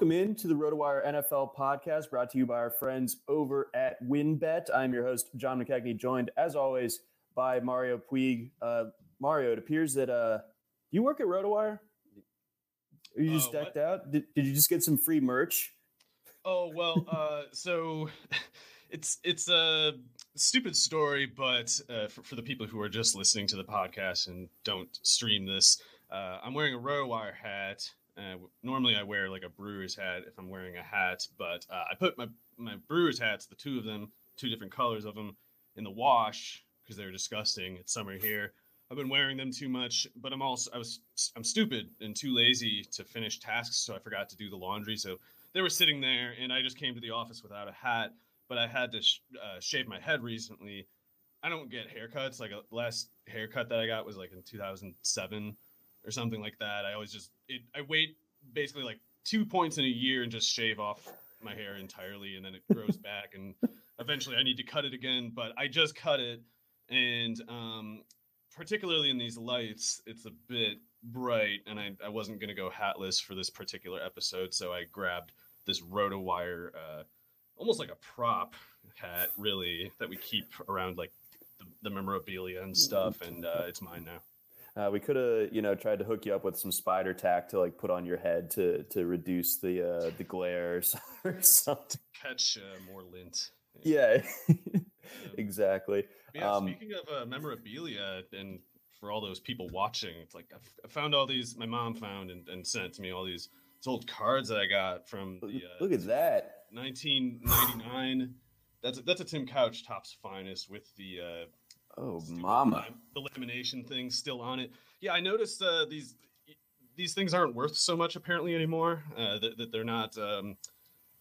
Welcome in to the RotoWire NFL podcast brought to you by our friends over at WynnBET. I'm your host, John McKechnie, joined as always by Mario Puig. Uh, Mario, it appears that uh, you work at RotoWire. Are you just uh, decked out? Did, did you just get some free merch? Oh well, uh, so it's it's a stupid story, but uh, for, for the people who are just listening to the podcast and don't stream this, uh, I'm wearing a RotoWire hat uh, normally, I wear like a brewer's hat if I'm wearing a hat, but uh, I put my my brewer's hats, the two of them, two different colors of them, in the wash because they're disgusting. It's summer here. I've been wearing them too much, but I'm also I was I'm stupid and too lazy to finish tasks, so I forgot to do the laundry. So they were sitting there, and I just came to the office without a hat. But I had to sh- uh, shave my head recently. I don't get haircuts. Like a last haircut that I got was like in 2007 or something like that. I always just it, I wait basically like two points in a year and just shave off my hair entirely, and then it grows back, and eventually I need to cut it again. But I just cut it, and um, particularly in these lights, it's a bit bright, and I, I wasn't gonna go hatless for this particular episode, so I grabbed this RotoWire, uh, almost like a prop hat, really, that we keep around like the, the memorabilia and stuff, and uh, it's mine now. Uh, we could have, you know, tried to hook you up with some spider tack to like put on your head to to reduce the uh, the glare or something. Catch uh, more lint. Yeah, yeah. exactly. Yeah, um, speaking of uh, memorabilia, and for all those people watching, it's like I found all these. My mom found and, and sent to me all these, these old cards that I got from the. Uh, Look at that. 1999. That's a, that's a Tim Couch Topps Finest with the uh, Oh, mama! The lamination thing still on it. Yeah, I noticed uh, these these things aren't worth so much apparently anymore. Uh, that, that they're not um,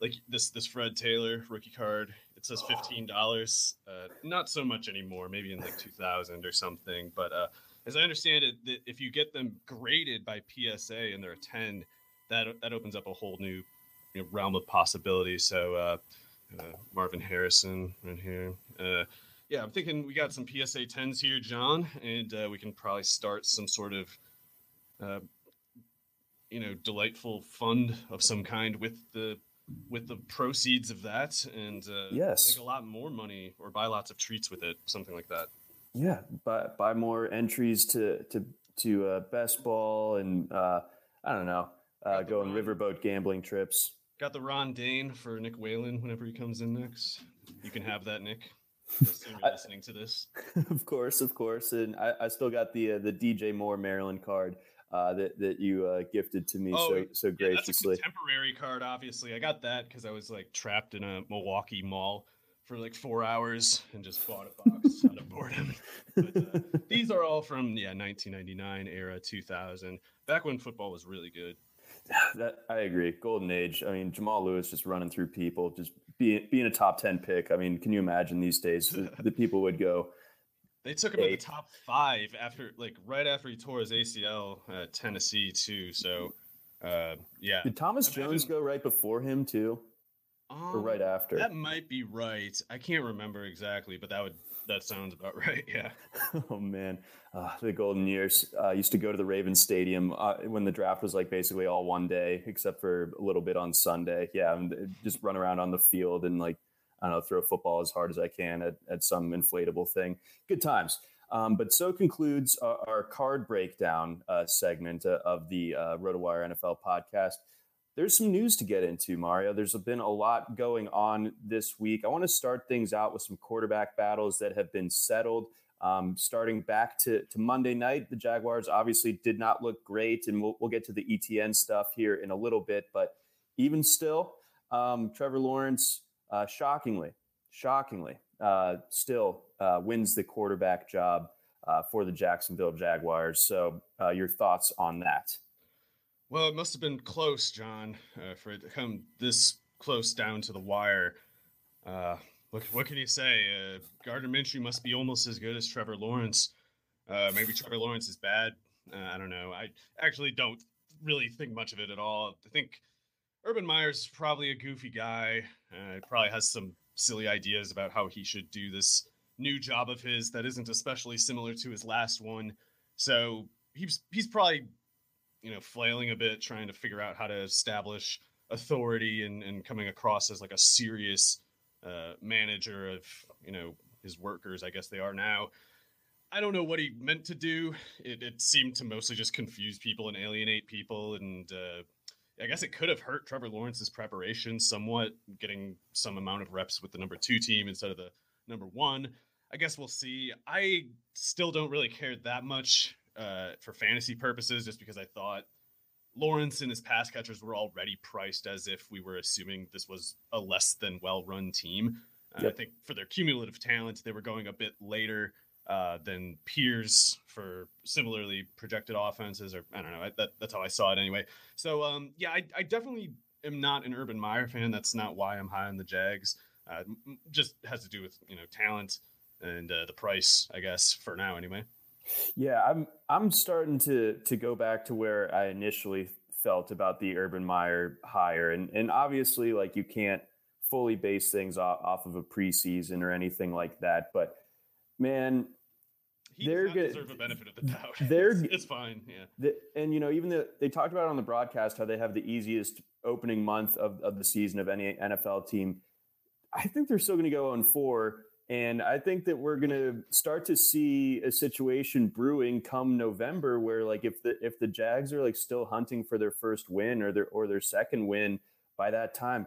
like this this Fred Taylor rookie card. It says fifteen dollars. Uh, not so much anymore. Maybe in like two thousand or something. But uh, as I understand it, that if you get them graded by PSA and they're a ten, that that opens up a whole new you know, realm of possibilities. So uh, uh, Marvin Harrison right here. Yeah, I'm thinking we got some PSA 10s here, John, and uh, we can probably start some sort of, uh, you know, delightful fund of some kind with the with the proceeds of that, and uh, yes, make a lot more money or buy lots of treats with it, something like that. Yeah, buy buy more entries to to to uh, best ball, and uh, I don't know, uh, go on riverboat gambling trips. Got the Ron Dayne for Nick Whalen whenever he comes in next. You can have that, Nick you're listening to this. of course, of course, and I, I still got the uh, the DJ Moore Maryland card uh, that that you uh, gifted to me oh, so so graciously. Yeah, temporary card, obviously. I got that because I was like trapped in a Milwaukee mall for like four hours and just bought a box out of boredom. But, uh, these are all from yeah 1999 era 2000 back when football was really good. That I agree. Golden age. I mean, Jamal Lewis just running through people, just being being a top ten pick. I mean, can you imagine these days the, the people would go? They took him eight. the top five after, like, right after he tore his ACL at Tennessee too. So, uh, yeah. Did Thomas Imagine, Jones go right before him too? um, or right after. That might be right. I can't remember exactly, but that would that sounds about right. Yeah. oh man, uh, the golden years. Uh, used to go to the Ravens Stadium uh, when the draft was like basically all one day, except for a little bit on Sunday. Yeah, and uh, just run around on the field and like I don't know, throw football as hard as I can at, at some inflatable thing. Good times. Um, but so concludes our, our card breakdown uh, segment uh, of the uh, RotoWire NFL podcast there's some news to get into, Mario. There's been a lot going on this week. I want to start things out with some quarterback battles that have been settled. Um, starting back to, to Monday night, the Jaguars obviously did not look great, and we'll, we'll get to the ETN stuff here in a little bit. But even still, um, Trevor Lawrence, uh, shockingly, shockingly, uh, still uh, wins the quarterback job uh, for the Jacksonville Jaguars. So, uh, your thoughts on that? Well, it must have been close, John, uh, for it to come this close down to the wire. Uh, what, what can you say? Uh, Gardner Minshew must be almost as good as Trevor Lawrence. Uh, maybe Trevor Lawrence is bad. Uh, I don't know. I actually don't really think much of it at all. I think Urban Meyer's probably a goofy guy. Uh, he probably has some silly ideas about how he should do this new job of his that isn't especially similar to his last one. So he's he's probably you know, flailing a bit, trying to figure out how to establish authority and, and coming across as like a serious uh, manager of, you know, his workers, I guess they are now. I don't know what he meant to do. It, it seemed to mostly just confuse people and alienate people. And uh, I guess it could have hurt Trevor Lawrence's preparation somewhat, getting some amount of reps with the number two team instead of the number one. I guess we'll see. I still don't really care that much uh, for fantasy purposes, just because I thought Lawrence and his pass catchers were already priced as if we were assuming this was a less than well run team. Uh, yep. I think for their cumulative talent, they were going a bit later uh, than peers for similarly projected offenses, or I don't know. I, that, that's how I saw it anyway. So um, yeah, I, I, definitely am not an Urban Meyer fan. That's not why I'm high on the Jags. Uh, just has to do with you know talent and uh, the price, I guess, for now anyway. Yeah, I'm I'm starting to to go back to where I initially felt about the Urban Meyer hire, and and obviously, like you can't fully base things off, off of a preseason or anything like that, but man. He they're gonna deserve a benefit of the doubt. They're it's, it's fine, yeah. The, and you know, even the, they talked about on the broadcast how they have the easiest opening month of, of the season of any NFL team. I think they're still going to go on four and I think that we're going to start to see a situation brewing come November where like if the if the Jags are like still hunting for their first win or their or their second win by that time,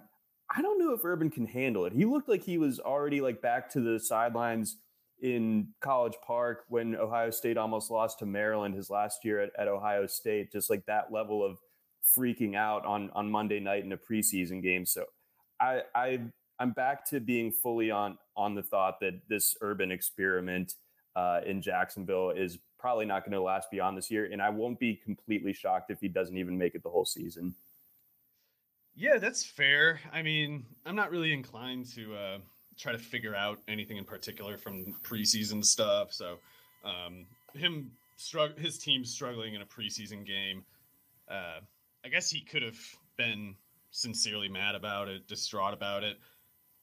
I don't know if Urban can handle it. He looked like he was already like back to the sidelines in College Park when Ohio State almost lost to Maryland his last year at, at Ohio State, just like that level of freaking out on on Monday night in a preseason game. So I I I'm back to being fully on on the thought that this urban experiment uh, in Jacksonville is probably not going to last beyond this year, and I won't be completely shocked if he doesn't even make it the whole season. Yeah, that's fair. I mean, I'm not really inclined to uh, try to figure out anything in particular from preseason stuff. So, um, him strugg- his team struggling in a preseason game. Uh, I guess he could have been sincerely mad about it, distraught about it.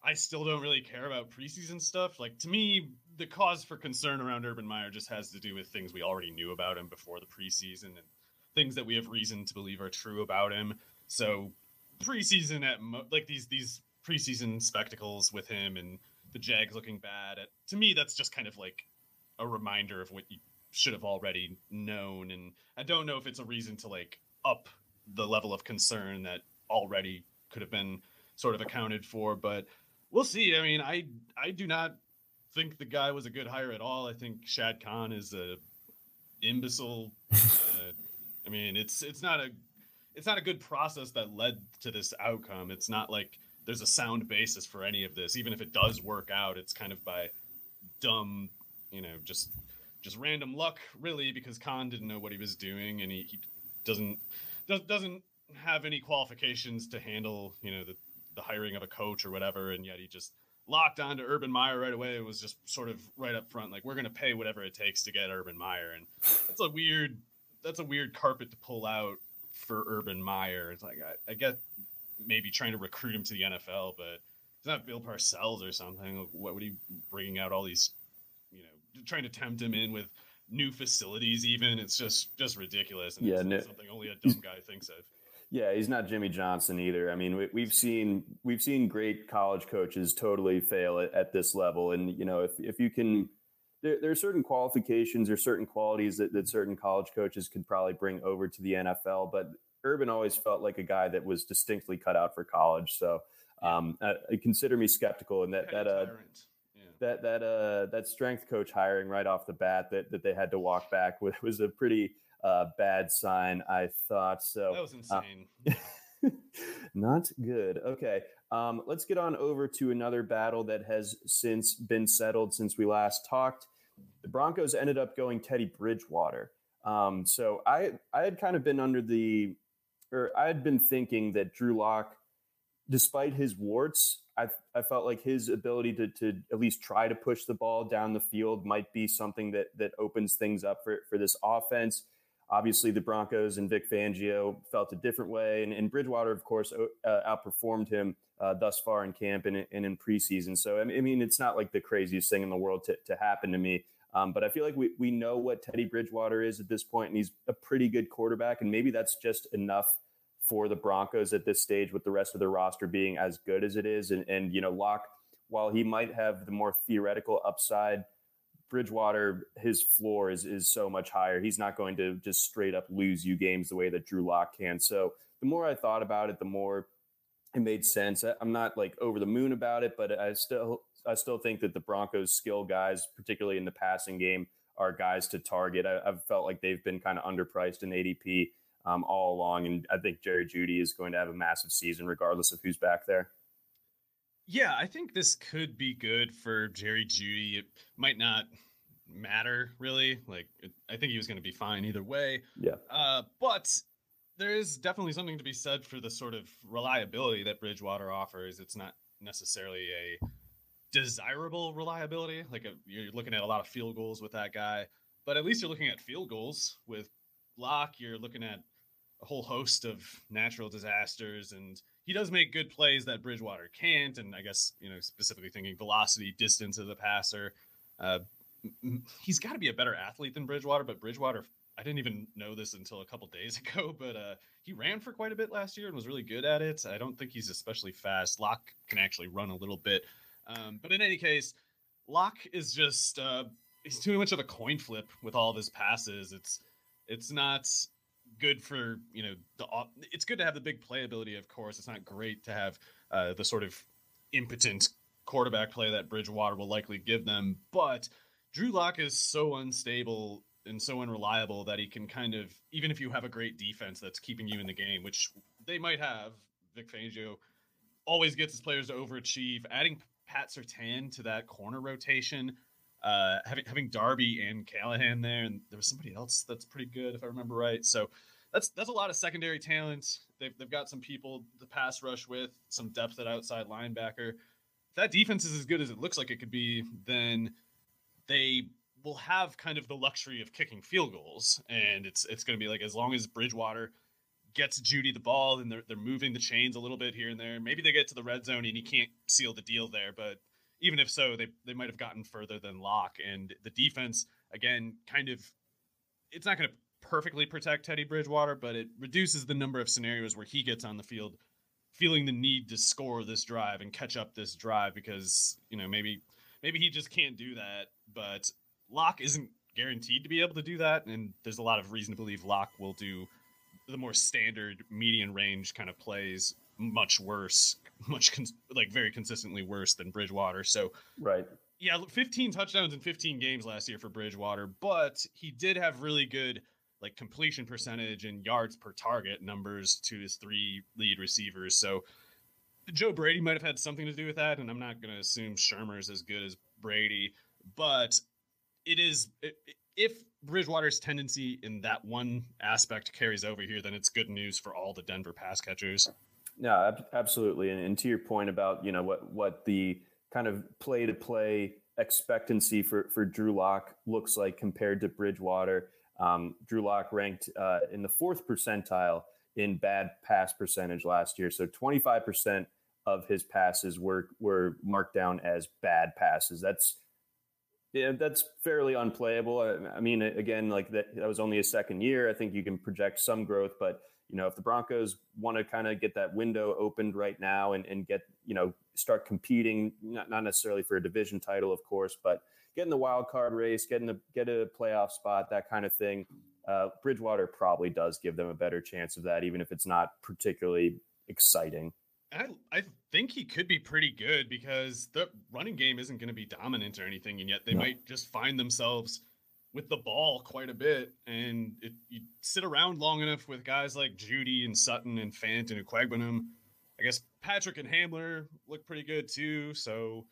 I still don't really care about preseason stuff. Like to me, the cause for concern around Urban Meyer just has to do with things we already knew about him before the preseason and things that we have reason to believe are true about him. So preseason at mo- like these these preseason spectacles with him and the Jags looking bad. At, to me, that's just kind of like a reminder of what you should have already known. And I don't know if it's a reason to like up the level of concern that already could have been sort of accounted for. But we'll see. I mean, I I do not think the guy was a good hire at all. I think Shad Khan is a imbecile. Uh, I mean, it's it's not a it's not a good process that led to this outcome. It's not like there's a sound basis for any of this. Even if it does work out, it's kind of by dumb, you know, just just random luck, really, because Khan didn't know what he was doing, and he, he doesn't doesn't have any qualifications to handle, you know, the the hiring of a coach or whatever, and yet he just locked on to Urban Meyer right away. It was just sort of right up front, like we're going to pay whatever it takes to get Urban Meyer, and that's a weird that's a weird carpet to pull out for Urban Meyer. It's like I, I get maybe trying to recruit him to the NFL, but it's not Bill Parcells or something. What would he bringing out all these, you know, trying to tempt him in with new facilities? Even it's just just ridiculous. And yeah, no, something only a dumb guy thinks of. Yeah, he's not Jimmy Johnson either. I mean, we, have seen we've seen great college coaches totally fail at, at, this level, and you know, if if you can, there, there are certain qualifications or certain qualities that, that certain college coaches could probably bring over to the NFL. But Urban always felt like a guy that was distinctly cut out for college. So um, uh, consider me skeptical, and that that uh, yeah. that that uh, that strength coach hiring right off the bat that that they had to walk back with was a pretty uh, bad sign, I thought. So that was uh, insane. Uh, not good. Okay. Um, let's get on over to another battle that has since been settled since we last talked. The Broncos ended up going Teddy Bridgewater. Um, so I I had kind of been under the, or I had been thinking that Drew Lock, despite his warts, I, I felt like his ability to, to at least try to push the ball down the field might be something that that opens things up for, for this offense. Obviously, the Broncos and Vic Fangio felt a different way, and, and Bridgewater, of course, uh, outperformed him uh, thus far in camp and, and, in preseason. So, I mean, it's not like the craziest thing in the world to, to happen to me. Um, but I feel like we, we know what Teddy Bridgewater is at this point, and he's a pretty good quarterback. And maybe that's just enough for the Broncos at this stage, with the rest of the roster being as good as it is. And, and you know, Lock, while he might have the more theoretical upside Bridgewater, his floor is is so much higher. He's not going to just straight up lose you games the way that Drew Lock can. So the more I thought about it, the more it made sense. I'm not like over the moon about it, but I still I still think that the Broncos skill guys, particularly in the passing game, are guys to target. I, have felt like they've been kind of underpriced in ADP um, all along, and I think Jerry Jeudy is going to have a massive season regardless of who's back there. Yeah, I think this could be good for Jerry Jeudy. It might not matter really. Like, it, I think he was going to be fine either way. Yeah. Uh, but there is definitely something to be said for the sort of reliability that Bridgewater offers. It's not necessarily a desirable reliability. Like a, you're looking at a lot of field goals with that guy, but at least you're looking at field goals with Lock. You're looking at a whole host of natural disasters and he does make good plays that Bridgewater can't. And I guess, you know, specifically thinking velocity, distance of the passer. Uh, he's got to be a better athlete than Bridgewater, but Bridgewater, I didn't even know this until a couple days ago, but uh, he ran for quite a bit last year and was really good at it. I don't think he's especially fast. Lock can actually run a little bit. Um, but in any case, Lock is just, uh, he's too much of a coin flip with all of his passes. It's, it's not good for you know the it's good to have the big playability of course it's not great to have uh, the sort of impotent quarterback play that bridgewater will likely give them but drew lock is so unstable and so unreliable that he can kind of even if you have a great defense that's keeping you in the game which they might have vic fangio always gets his players to overachieve adding pat surtain to that corner rotation uh, having having Darby and Callahan there, and there was somebody else that's pretty good if I remember right. So that's that's a lot of secondary talent. They've they've got some people to pass rush with, some depth at outside linebacker. If that defense is as good as it looks like it could be, then they will have kind of the luxury of kicking field goals, and it's it's going to be like as long as Bridgewater gets Jeudy the ball and they're they're moving the chains a little bit here and there. Maybe they get to the red zone and he can't seal the deal there, but even if so, they they might have gotten further than Lock. And the defense, again, kind of, it's not going to perfectly protect Teddy Bridgewater, but it reduces the number of scenarios where he gets on the field feeling the need to score this drive and catch up this drive because you know maybe maybe he just can't do that. But Lock isn't guaranteed to be able to do that, and there's a lot of reason to believe Lock will do the more standard median range kind of plays much worse much like very consistently worse than Bridgewater. So right. Yeah, 15 touchdowns in 15 games last year for Bridgewater, but he did have really good like completion percentage and yards per target numbers to his three lead receivers. So Joe Brady might have had something to do with that, and I'm not going to assume Shurmur is as good as Brady, but it is if Bridgewater's tendency in that one aspect carries over here, then it's good news for all the Denver pass catchers. Yeah, absolutely. And, and to your point about you know what what the kind of play to play expectancy for for Drew Lock looks like compared to Bridgewater. Um, Drew Lock ranked uh, in the fourth percentile in bad pass percentage last year. So 25% of his passes were were marked down as bad passes. That's yeah, that's fairly unplayable. I, I mean, again, like that, that was only a second year. I think you can project some growth, but you know, if the Broncos want to kind of get that window opened right now and, and get, you know, start competing, not, not necessarily for a division title, of course, but getting the wild card race, getting a get a playoff spot, that kind of thing. Uh, Bridgewater probably does give them a better chance of that, even if it's not particularly exciting. I, I think he could be pretty good because the running game isn't going to be dominant or anything, and yet they no. might just find themselves with the ball quite a bit. And it, you sit around long enough with guys like Jeudy and Sutton and Fant and Okwuegbunam. I guess Patrick and Hamler look pretty good too. So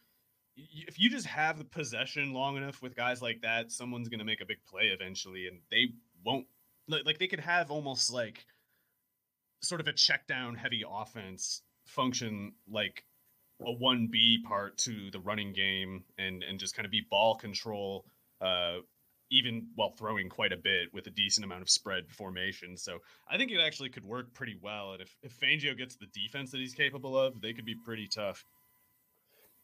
if you just have the possession long enough with guys like that, someone's going to make a big play eventually, and they won't. Like they could have almost like sort of a check down heavy offense function like a 1B part to the running game and and just kind of be ball control uh even while throwing quite a bit with a decent amount of spread formation. So I think it actually could work pretty well. And if, if Fangio gets the defense that he's capable of, they could be pretty tough.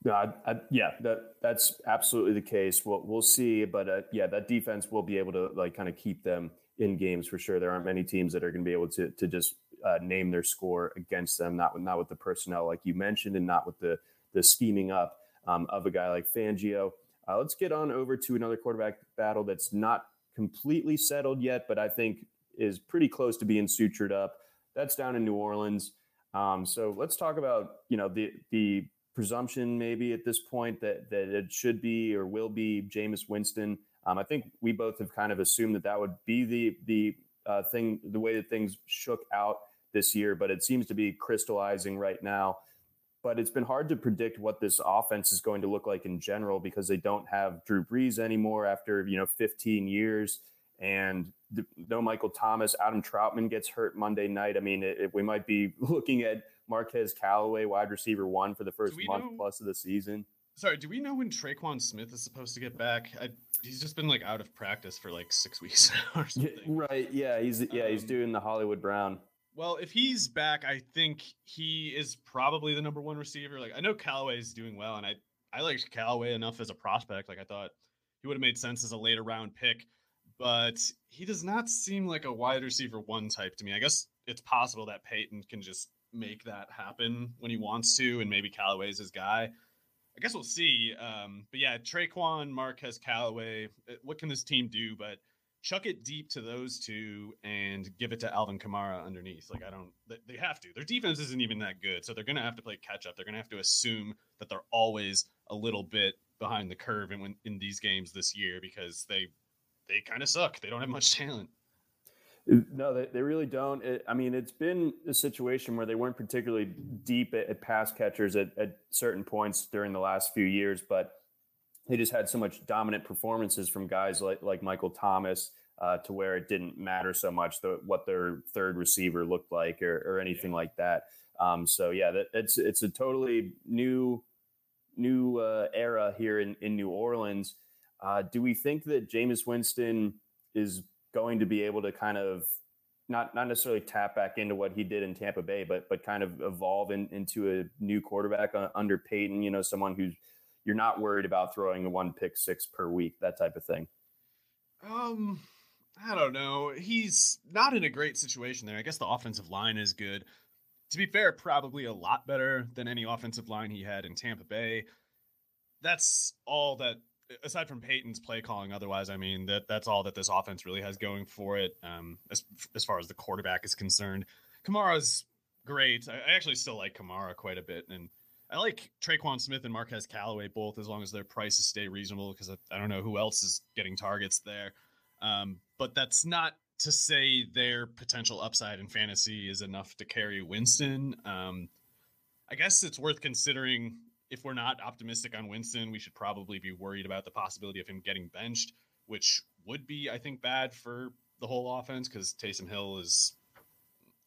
No, I, I, yeah, that that's absolutely the case. We'll we'll see, but uh, yeah, that defense will be able to like kind of keep them in games for sure. There aren't many teams that are going to be able to to just uh, name their score against them. Not with not with the personnel like you mentioned, and not with the the scheming up um, of a guy like Fangio. Uh, let's get on over to another quarterback battle that's not completely settled yet, but I think is pretty close to being sutured up. That's down in New Orleans. Um, so let's talk about you know the the presumption maybe at this point that that it should be or will be Jameis Winston. Um, I think we both have kind of assumed that that would be the the uh, thing, the way that things shook out this year, but it seems to be crystallizing right now. But it's been hard to predict what this offense is going to look like in general because they don't have Drew Brees anymore after you know 15 years, and no Michael Thomas. Adam Trautman gets hurt Monday night. I mean, it, it, we might be looking at Marquez Callaway, wide receiver one, for the first month know, plus of the season. Sorry, do we know when Tre'Quan Smith is supposed to get back? I, he's just been like out of practice for like six weeks or something. Yeah, right? Yeah, he's yeah um, he's doing the Hollywood Brown. Well, if he's back, I think he is probably the number one receiver. Like I know Callaway is doing well, and I I liked Callaway enough as a prospect. Like I thought he would have made sense as a later round pick, but he does not seem like a wide receiver one type to me. I guess it's possible that Payton can just make that happen when he wants to, and maybe Callaway's his guy. I guess we'll see. Um, but yeah, Tre'Quan, Marquez, Callaway. Uh, what can this team do? But chuck it deep to those two and give it to Alvin Kamara underneath. Like I don't, they have to. Their defense isn't even that good, so they're going to have to play catch up. They're going to have to assume that they're always a little bit behind the curve in in these games this year because they they kind of suck. They don't have much talent. No, they, they really don't. It, I mean, it's been a situation where they weren't particularly deep at, at pass catchers at, at certain points during the last few years, but they just had so much dominant performances from guys like like Michael Thomas uh, to where it didn't matter so much the, what their third receiver looked like or, or anything yeah. like that. Um, so yeah, that, it's it's a totally new new uh, era here in in New Orleans. Uh, do we think that Jameis Winston is going to be able to kind of not not necessarily tap back into what he did in Tampa Bay, but but kind of evolve in, into a new quarterback uh, under Payton? You know, someone who's you're not worried about throwing a one pick six per week, that type of thing? Um, I don't know. He's not in a great situation there. I guess the offensive line is good. To be fair, probably a lot better than any offensive line he had in Tampa Bay. That's all that aside from Payton's play calling, otherwise, I mean that that's all that this offense really has going for it. Um, as as far as the quarterback is concerned, Kamara's great. I, I actually still like Kamara quite a bit, and I like Tre'Quan Smith and Marquez Callaway both as long as their prices stay reasonable because I, I, don't know who else is getting targets there. Um, but that's not to say their potential upside in fantasy is enough to carry Winston. Um, I guess it's worth considering if we're not optimistic on Winston, we should probably be worried about the possibility of him getting benched, which would be, I think, bad for the whole offense because Taysom Hill is,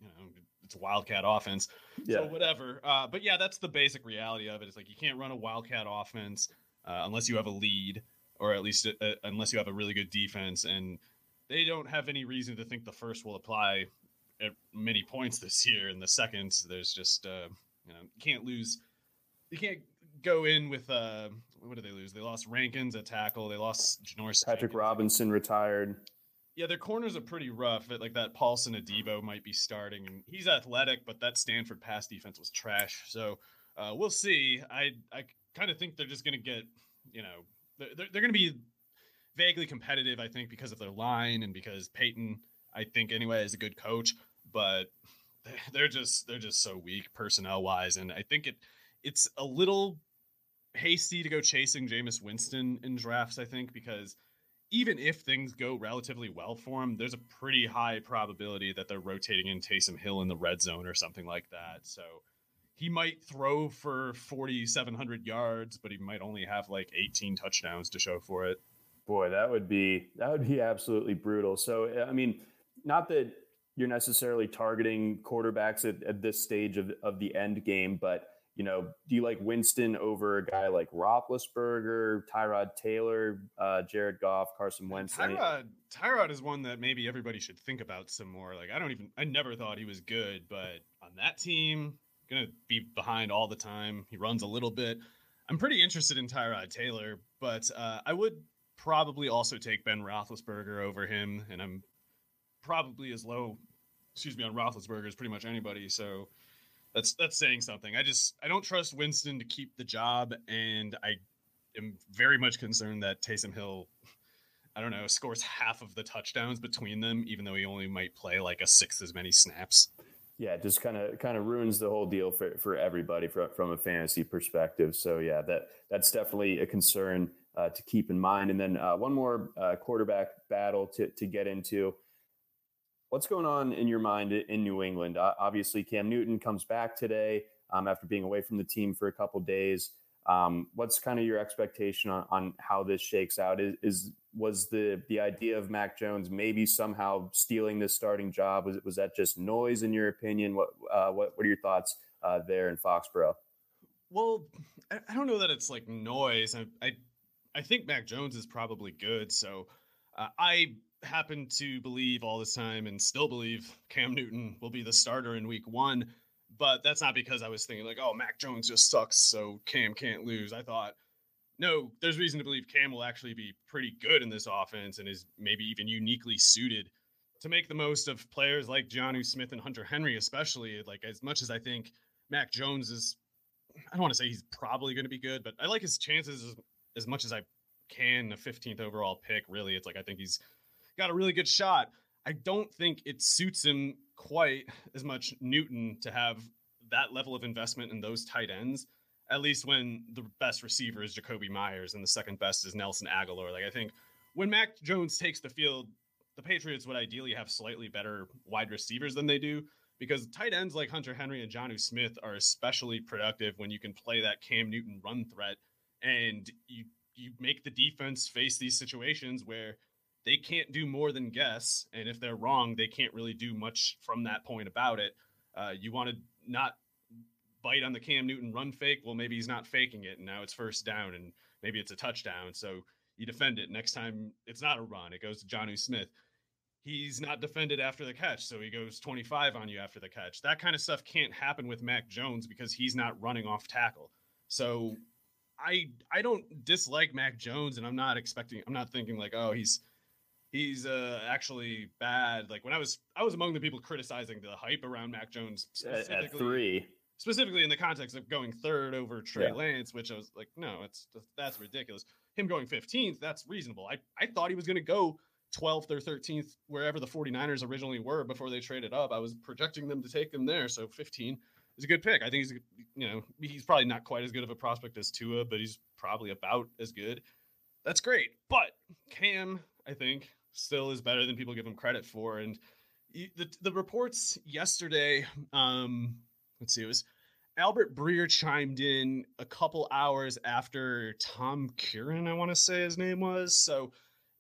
you know, it's a wildcat offense. Yeah. So whatever. Uh, but yeah, that's the basic reality of it. It's like you can't run a wildcat offense uh, unless you have a lead, or at least a, uh, a, unless you have a really good defense. And they don't have any reason to think the first will apply at many points this year. In the second, there's just uh, you know you can't lose. You can't go in with uh, what did they lose? They lost Rankins at tackle. They lost Janoris. Patrick Jenkins. Robinson retired. Yeah, their corners are pretty rough. But like that, Paulson Adebo might be starting, and he's athletic, but that Stanford pass defense was trash. So uh, we'll see. I I kind of think they're just going to get, you know, they're, they're going to be vaguely competitive. I think because of their line and because Payton, I think anyway, is a good coach, but they're just they're just so weak personnel wise, and I think it it's a little hasty to go chasing Jameis Winston in drafts. I think because even if things go relatively well for him, there's a pretty high probability that they're rotating in Taysom Hill in the red zone or something like that. So he might throw for 4,700 yards, but he might only have like 18 touchdowns to show for it. Boy, that would be that would be absolutely brutal. So, I mean, not that you're necessarily targeting quarterbacks at, at this stage of, of the end game, but you know, do you like Winston over a guy like Roethlisberger, Tyrod Taylor, uh, Jared Goff, Carson Wentz? Tyrod, Tyrod is one that maybe everybody should think about some more. Like, I don't even, I never thought he was good, but on that team, gonna be behind all the time. He runs a little bit. I'm pretty interested in Tyrod Taylor, but uh, I would probably also take Ben Roethlisberger over him, and I'm probably as low, excuse me, on Roethlisberger as pretty much anybody. So that's that's saying something. I just I don't trust Winston to keep the job, and I am very much concerned that Taysom Hill, I don't know, scores half of the touchdowns between them, even though he only might play like a sixth as many snaps. Yeah, it just kind of kind of ruins the whole deal for, for everybody from, from a fantasy perspective. So yeah, that that's definitely a concern uh, to keep in mind. And then uh, one more uh, quarterback battle to to get into. What's going on in your mind in New England? Uh, obviously, Cam Newton comes back today um, after being away from the team for a couple days. Um, what's kind of your expectation on, on how this shakes out? Is, is, was the the idea of Mac Jones maybe somehow stealing this starting job? Was was that just noise in your opinion? What uh, what what are your thoughts uh, there in Foxborough? Well, I don't know that it's like noise. I I, I think Mac Jones is probably good. So uh, I happen to believe all this time and still believe Cam Newton will be the starter in week one. But that's not because I was thinking like, oh, Mac Jones just sucks, so Cam can't lose. I thought, no, there's reason to believe Cam will actually be pretty good in this offense and is maybe even uniquely suited to make the most of players like Jonnu Smith and Hunter Henry, especially. Like as much as I think Mac Jones is, I don't want to say he's probably going to be good, but I like his chances as, as much as I can. A 15th overall pick, really, it's like I think he's got a really good shot. I don't think it suits him quite as much Newton to have that level of investment in those tight ends. At least when the best receiver is Jakobi Meyers and the second best is Nelson Agholor. Like I think when Mac Jones takes the field, the Patriots would ideally have slightly better wide receivers than they do because tight ends like Hunter Henry and Jonnu Smith are especially productive when you can play that Cam Newton run threat and you you make the defense face these situations where they can't do more than guess. And if they're wrong, they can't really do much from that point about it. Uh, you want to not bite on the Cam Newton run fake. Well, maybe he's not faking it, and now it's first down, and maybe it's a touchdown. So you defend it. Next time it's not a run, it goes to Jonnu Smith. He's not defended after the catch, so he goes 25 on you after the catch. That kind of stuff can't happen with Mac Jones because he's not running off tackle. So I I don't dislike Mac Jones, and I'm not expecting. I'm not thinking like, oh, he's he's uh, actually bad. Like when I was I was among the people criticizing the hype around Mac Jones specifically, at three, specifically in the context of going third over Trey yeah. Lance, which I was like, no, it's that's ridiculous. Him going 15th, that's reasonable. I I thought he was going to go 12th or 13th wherever the 49ers originally were before they traded up. I was projecting them to take him there, so 15 is a good pick. I think he's you know he's probably not quite as good of a prospect as Tua, but he's probably about as good. That's great. But Cam, I think, still is better than people give him credit for. And the the reports yesterday, um, let's see, it was Albert Breer chimed in a couple hours after Tom Curran, I want to say his name was. So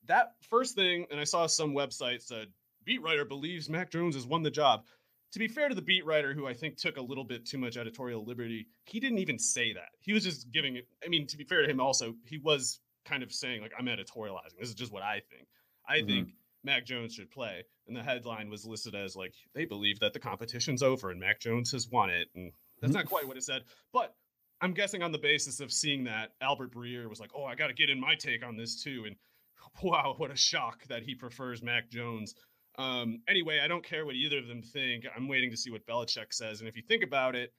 that first thing, and I saw some website said beat writer believes Mac Jones has won the job. To be fair to the beat writer, who I think took a little bit too much editorial liberty, he didn't even say that. He was just giving it. I mean, to be fair to him, also he was kind of saying like I'm editorializing. This is just what I think. I mm-hmm. think Mac Jones should play. And the headline was listed as like they believe that the competition's over and Mac Jones has won it. And that's not quite what it said. But I'm guessing on the basis of seeing that Albert Breer was like, "Oh, I got to get in my take on this too." And wow, what a shock that he prefers Mac Jones. Um, anyway, I don't care what either of them think. I'm waiting to see what Belichick says. And if you think about it,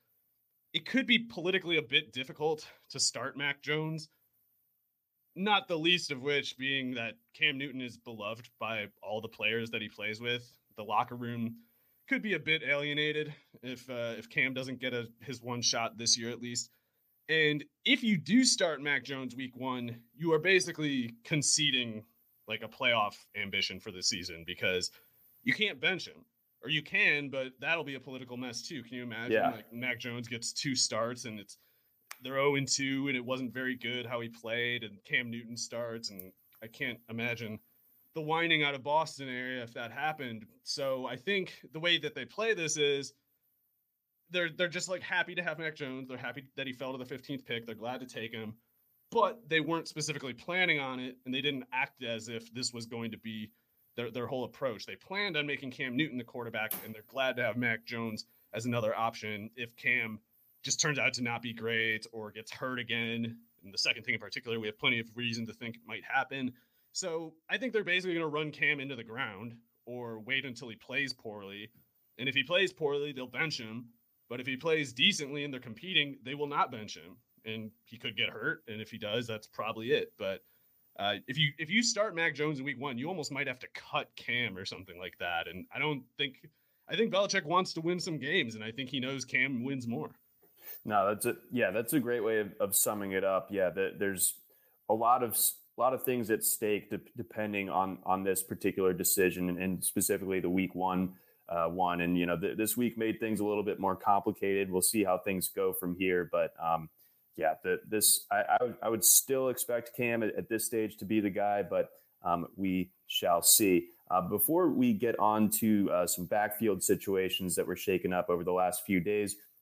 it could be politically a bit difficult to start Mac Jones. Not the least of which being that Cam Newton is beloved by all the players that he plays with. The locker room could be a bit alienated if uh, if Cam doesn't get a, his one shot this year at least. And if you do start Mac Jones week one, you are basically conceding like a playoff ambition for the season because you can't bench him. Or you can, but that'll be a political mess too. Can you imagine? Yeah. Like Mac Jones gets two starts and it's they're 0 and 2 and it wasn't very good how he played and Cam Newton starts and I can't imagine the whining out of Boston area if that happened. So I think the way that they play this is they're they're just like happy to have Mac Jones. They're happy that he fell to the 15th pick. They're glad to take him. But they weren't specifically planning on it and they didn't act as if this was going to be their their whole approach. They planned on making Cam Newton the quarterback and they're glad to have Mac Jones as another option if Cam just turns out to not be great or gets hurt again. And the second thing in particular, we have plenty of reason to think might happen. So I think they're basically going to run Cam into the ground or wait until he plays poorly. And if he plays poorly, they'll bench him. But if he plays decently and they're competing, they will not bench him. And he could get hurt. And if he does, that's probably it. But uh, if you if you start Mac Jones in week one, you almost might have to cut Cam or something like that. And I don't think I think Belichick wants to win some games, and I think he knows Cam wins more. No, that's a yeah, that's a great way of, of summing it up. Yeah, the, there's a lot of a lot of things at stake de- depending on on this particular decision, and, and specifically the week one uh, one. And you know, th- this week made things a little bit more complicated. We'll see how things go from here, but um, yeah, the, this I, would, I would still expect Cam at, at, this stage to be the guy, but um, we shall see. Uh, before we get on to uh, some backfield situations that were shaken up over the last few days,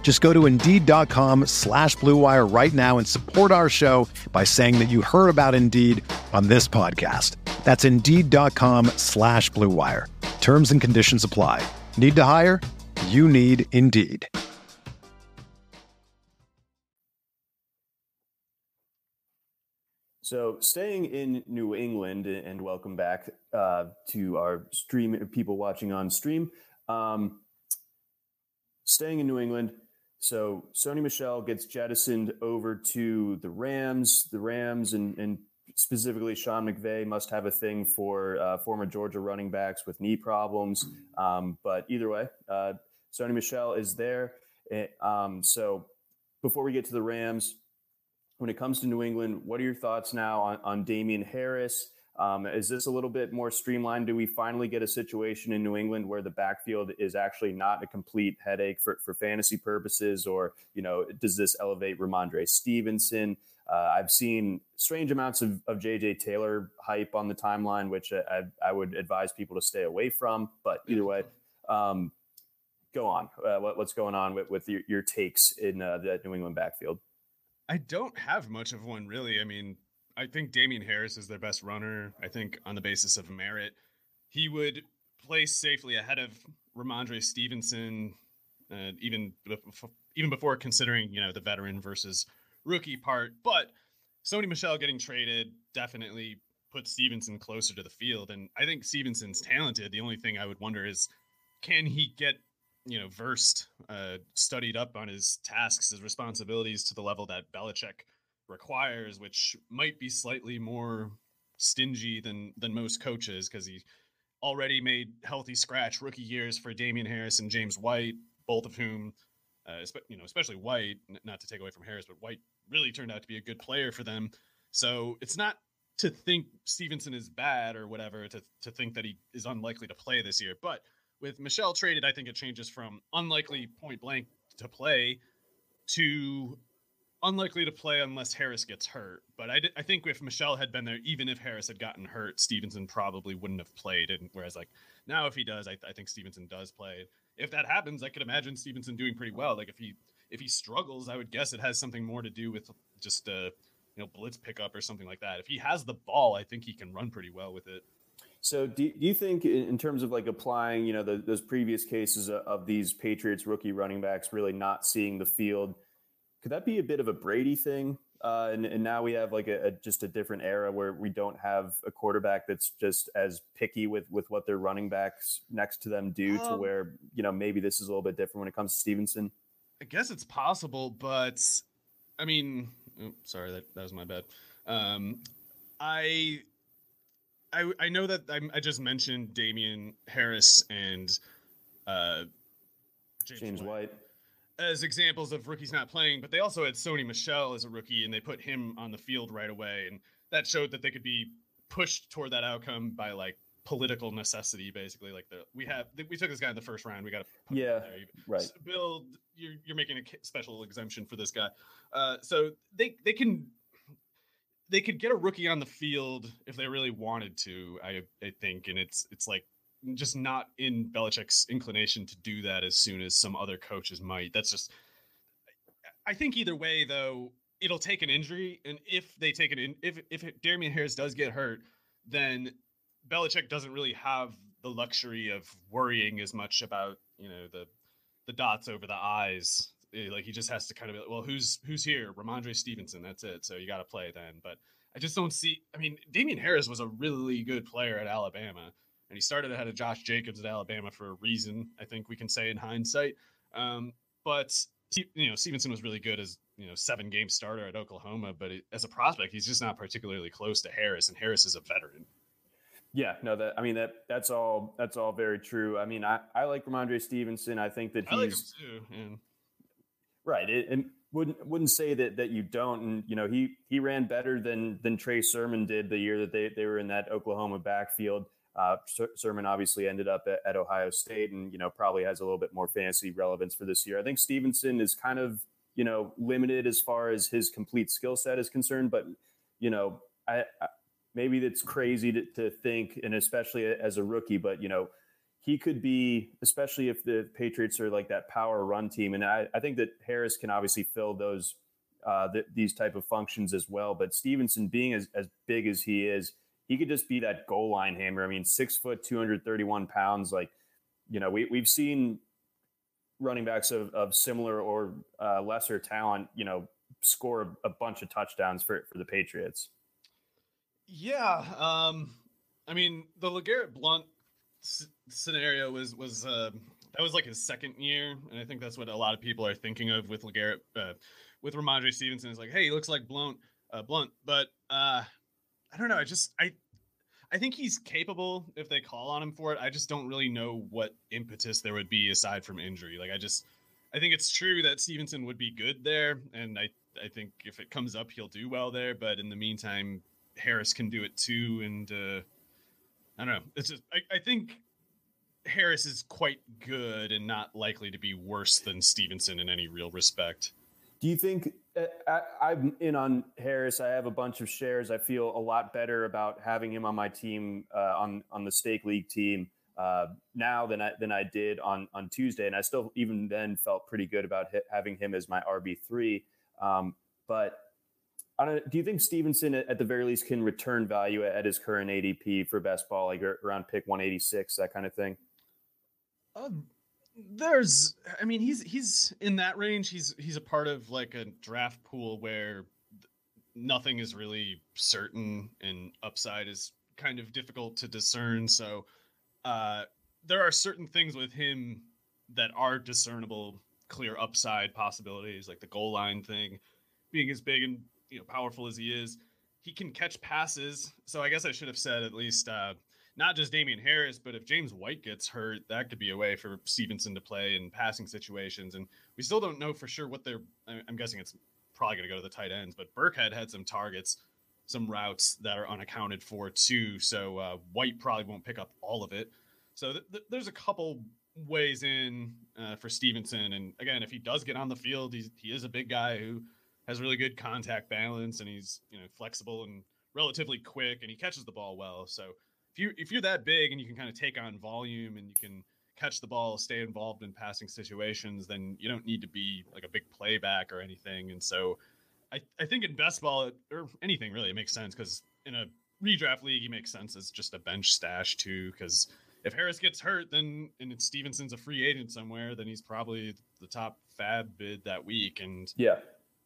Just go to Indeed.com slash BlueWire right now and support our show by saying that you heard about Indeed on this podcast. That's Indeed.com slash BlueWire. Terms and conditions apply. Need to hire? You need Indeed. So, staying in New England, and welcome back uh, to our stream, people watching on stream. Um, staying in New England, so Sony Michel gets jettisoned over to the Rams. The Rams and, and specifically Sean McVay must have a thing for uh, former Georgia running backs with knee problems. Um, but either way, uh, Sony Michel is there. It, eh, um, so before we get to the Rams, when it comes to New England, what are your thoughts now on, on Damien Harris? Um, is this a little bit more streamlined? Do we finally get a situation in New England where the backfield is actually not a complete headache for, for fantasy purposes, or you know, does this elevate Rhamondre Stevenson? Uh, I've seen strange amounts of, of JJ Taylor hype on the timeline, which I, I, would advise people to stay away from. But either way, um, go on. Uh, what, what's going on with, with your, your takes in uh, New England backfield? I don't have much of one really. I mean, I think Damien Harris is their best runner. I think on the basis of merit, he would place safely ahead of Rhamondre Stevenson, uh, even even before considering you know the veteran versus rookie part. But Sony Michel getting traded definitely puts Stevenson closer to the field, and I think Stevenson's talented. The only thing I would wonder is, can he get you know, versed, uh, studied up on his tasks, his responsibilities to the level that Belichick requires, which might be slightly more stingy than than most coaches because he already made healthy scratch rookie years for Damien Harris and James White, both of whom, uh, you know, especially White, not to take away from Harris, but White really turned out to be a good player for them. So it's not to think Stevenson is bad or whatever to to think that he is unlikely to play this year, but with Michel traded, I think it changes from unlikely point blank to play to unlikely to play unless Harris gets hurt. But I, I think if Michel had been there, even if Harris had gotten hurt, Stevenson probably wouldn't have played. And whereas like now, if he does, I, I think Stevenson does play. If that happens, I could imagine Stevenson doing pretty well. Like if he if he struggles, I would guess it has something more to do with just a you know blitz pickup or something like that. If he has the ball, I think he can run pretty well with it. So, do, do you think, in terms of like applying, you know, the, those previous cases of these Patriots rookie running backs really not seeing the field, could that be a bit of a Brady thing? Uh, and, and now we have like a, a, just a different era where we don't have a quarterback that's just as picky with with what their running backs next to them do. Um, to where you know maybe this is a little bit different when it comes to Stevenson. I guess it's possible, but I mean, oh, sorry that that was my bad. Um, I I I know that I'm, i just mentioned Damien Harris and uh, James, James White. White. As examples of rookies not playing, but they also had Sony Michel as a rookie, and they put him on the field right away, and that showed that they could be pushed toward that outcome by like political necessity, basically. Like the we have we took this guy in the first round, we got to yeah right. Bill, you're you're making a special exemption for this guy, uh, so they they can they could get a rookie on the field if they really wanted to. I I think, and it's it's like just not in Belichick's inclination to do that as soon as some other coaches might. That's just. I think either way, though, it'll take an injury, and if they take an in, if if Damien Harris does get hurt, then Belichick doesn't really have the luxury of worrying as much about you know the the dots over the eyes Eh, like he just has to kind of well, who's who's here? Rhamondre Stevenson. That's it. So you got to play then. But I just don't see. I mean, Damien Harris was a really good player at Alabama, and he started ahead of Josh Jacobs at Alabama for a reason. I think we can say in hindsight. Um, but you know, Stevenson was really good as you know seven game starter at Oklahoma, but it, as a prospect, he's just not particularly close to Harris, and Harris is a veteran. Yeah, no, that I mean that that's all that's all very true. I mean, I, I like Rhamondre Stevenson. I think that he's I like him too. Right. It, and wouldn't wouldn't say that that you don't. And you know, he he ran better than than Trey Sermon did the year that they they were in that Oklahoma backfield. Uh, Sermon obviously ended up at, at, Ohio State, and you know probably has a little bit more fantasy relevance for this year. I think Stevenson is kind of you know limited as far as his complete skill set is concerned, but you know I, I maybe it's crazy to, to think, and especially as a rookie, but you know he could be, especially if the Patriots are like that power run team. And I, I think that Harris can obviously fill those uh, th- these type of functions as well. But Stevenson, being as, as big as he is, he could just be that goal line hammer. I mean, six foot, 231 pounds. Like, you know, we, we've seen running backs of, of similar or uh, lesser talent, you know, score a, bunch of touchdowns for, for the Patriots. Yeah. Um, I mean, the LeGarrette Blunt scenario was was uh, that was like his second year, and I think that's what a lot of people are thinking of with LeGarrette, uh, with Rhamondre Stevenson. Is like, hey, he looks like Blunt, uh, Blunt, but uh, I don't know. I just I I think he's capable if they call on him for it. I just don't really know what impetus there would be aside from injury. Like I just I think it's true that Stevenson would be good there, and I I think if it comes up, he'll do well there. But in the meantime, Harris can do it too, and uh, I don't know. It's just I, I think Harris is quite good and not likely to be worse than Stevenson in any real respect. Do you think uh, I, am in on Harris? I have a bunch of shares. I feel a lot better about having him on my team uh, on on the stake league team uh, now than I than I did on on Tuesday, and I still even then felt pretty good about having him as my RB three. Um, but I don't. Do you think Stevenson, at the very least, can return value at his current ADP for best ball, like around pick 186, that kind of thing? Um, there's, I mean, he's he's in that range. He's he's a part of like a draft pool where nothing is really certain, and upside is kind of difficult to discern. So, uh, there are certain things with him that are discernible, clear upside possibilities, like the goal line thing, being as big and you know powerful as he is, he can catch passes. So I guess I should have said at least uh, not just Damien Harris, but if James White gets hurt, that could be a way for Stevenson to play in passing situations. And we still don't know for sure what they're. I'm guessing it's probably going to go to the tight ends, but Burkhead had some targets, some routes that are unaccounted for too. So uh, White probably won't pick up all of it. So th- th- there's a couple ways in uh, for Stevenson. And again, if he does get on the field, he's, he is a big guy who has really good contact balance and he's you know flexible and relatively quick and he catches the ball well. So if you if you're that big and you can kind of take on volume and you can catch the ball, stay involved in passing situations, then you don't need to be like a big playback or anything. And so I, I think in best ball or anything really, it makes sense because in a redraft league, he makes sense as just a bench stash too. Because if Harris gets hurt, then and Stevenson's a free agent somewhere, then he's probably the top FAAB bid that week. And yeah,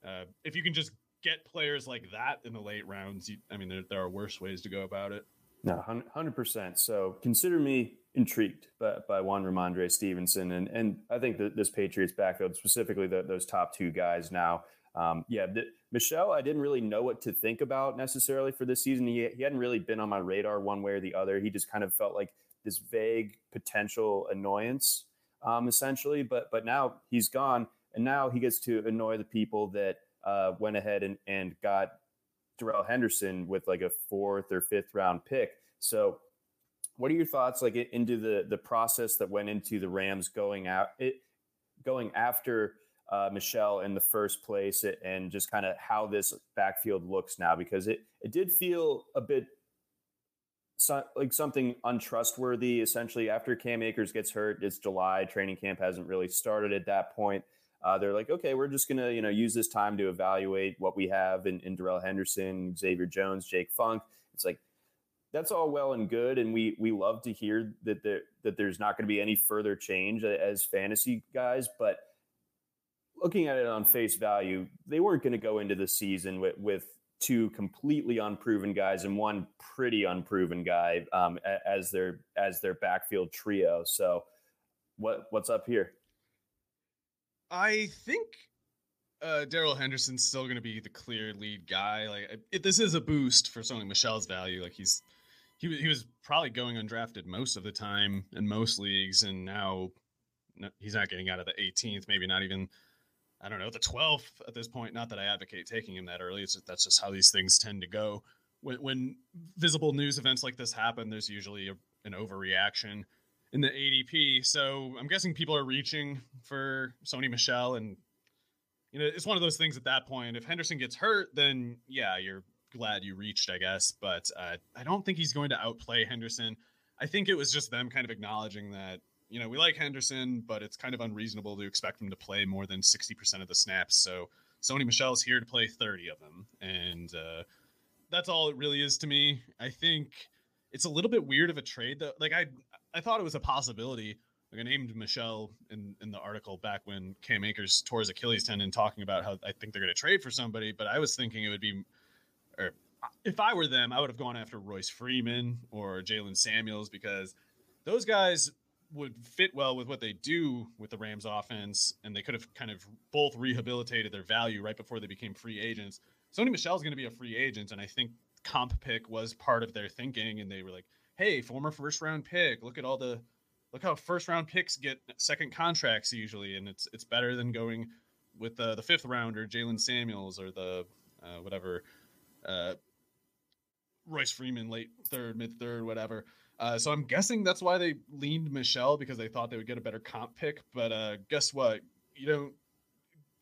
uh, if you can just get players like that in the late rounds, you, I mean, there, there are worse ways to go about it. No, hundred percent. So consider me intrigued by, by Juan Rhamondre Stevenson, and and I think that this Patriots backfield, specifically the, those top two guys now. Um, yeah, the, Michel, I didn't really know what to think about necessarily for this season. He, he hadn't really been on my radar one way or the other. He just kind of felt like this vague potential annoyance, um, essentially. But but now he's gone, and now he gets to annoy the people that uh, went ahead and, and got Darrell Henderson with like a fourth or fifth round pick. So, what are your thoughts like into the the process that went into the Rams going out it going after uh, Michel in the first place and just kind of how this backfield looks now because it it did feel a bit so, like something untrustworthy essentially after Cam Akers gets hurt it's July training camp hasn't really started at that point uh, they're like, okay, we're just gonna you know use this time to evaluate what we have in, in Darrell Henderson, Xavier Jones, Jake Funk. It's like that's all well and good, and we we love to hear that there that there's not going to be any further change as fantasy guys, but looking at it on face value, they weren't going to go into the season with, with two completely unproven guys and one pretty unproven guy um, as their as their backfield trio. So, what what's up here? I think uh, Darrell Henderson's still going to be the clear lead guy. Like it, this is a boost for Sony Michel's value. Like he's he he was probably going undrafted most of the time in most leagues, and now he's not getting out of the 18th, maybe not even I don't know the 12th at this point. Not that I advocate taking him that early. It's just, that's just how these things tend to go. When when visible news events like this happen, there's usually a, an overreaction in the ADP. So I'm guessing people are reaching for Sony Michel, and you know it's one of those things at that point. If Henderson gets hurt, then yeah, you're glad you reached, I guess. But uh, I don't think he's going to outplay Henderson. I think it was just them kind of acknowledging that you know we like Henderson, but it's kind of unreasonable to expect him to play more than 60% of the snaps. So Sony Michel is here to play 30 of them, and uh, that's all it really is to me. I think it's a little bit weird of a trade though. Like I I thought it was a possibility. Like I named Michel in, in the article back when Cam Akers tore his Achilles tendon, talking about how I think they're going to trade for somebody. But I was thinking it would be, or if I were them, I would have gone after Royce Freeman or Jalen Samuels because those guys would fit well with what they do with the Rams offense, and they could have kind of both rehabilitated their value right before they became free agents. Sony Michel is going to be a free agent, and I think comp pick was part of their thinking, and they were like, hey, former first round pick. Look at all the look how first round picks get second contracts usually, and it's it's better than going with the the fifth rounder, Jalen Samuels, or the uh, whatever uh, Royce Freeman, late third, mid third, whatever. Uh, so I'm guessing that's why they leaned Michel because they thought they would get a better comp pick. But uh, guess what? You don't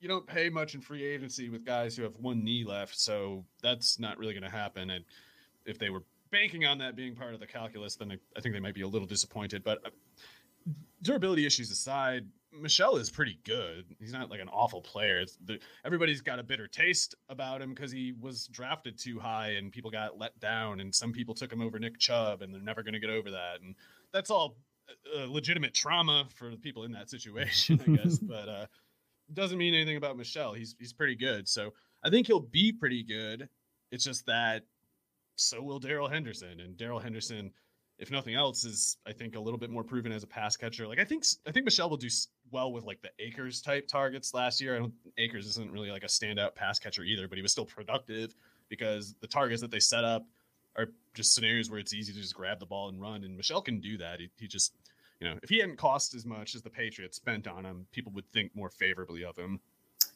you don't pay much in free agency with guys who have one knee left, so that's not really going to happen. And if they were banking on that being part of the calculus, then I, I think they might be a little disappointed. But uh, durability issues aside, Michel is pretty good. He's not like an awful player. The, everybody's got a bitter taste about him because he was drafted too high and people got let down, and some people took him over Nick Chubb, and they're never going to get over that. And that's all uh, legitimate trauma for the people in that situation, I guess. but uh, doesn't mean anything about Michel. He's he's pretty good, so I think he'll be pretty good. It's just that so will Darrell Henderson. And Darrell Henderson if nothing else, is I think a little bit more proven as a pass catcher. Like I think I think Michel will do well with like the Akers type targets last year. I don't Akers isn't really like a standout pass catcher either, but he was still productive because the targets that they set up are just scenarios where it's easy to just grab the ball and run. And Michel can do that. He, he just, you know, if he hadn't cost as much as the Patriots spent on him, people would think more favorably of him.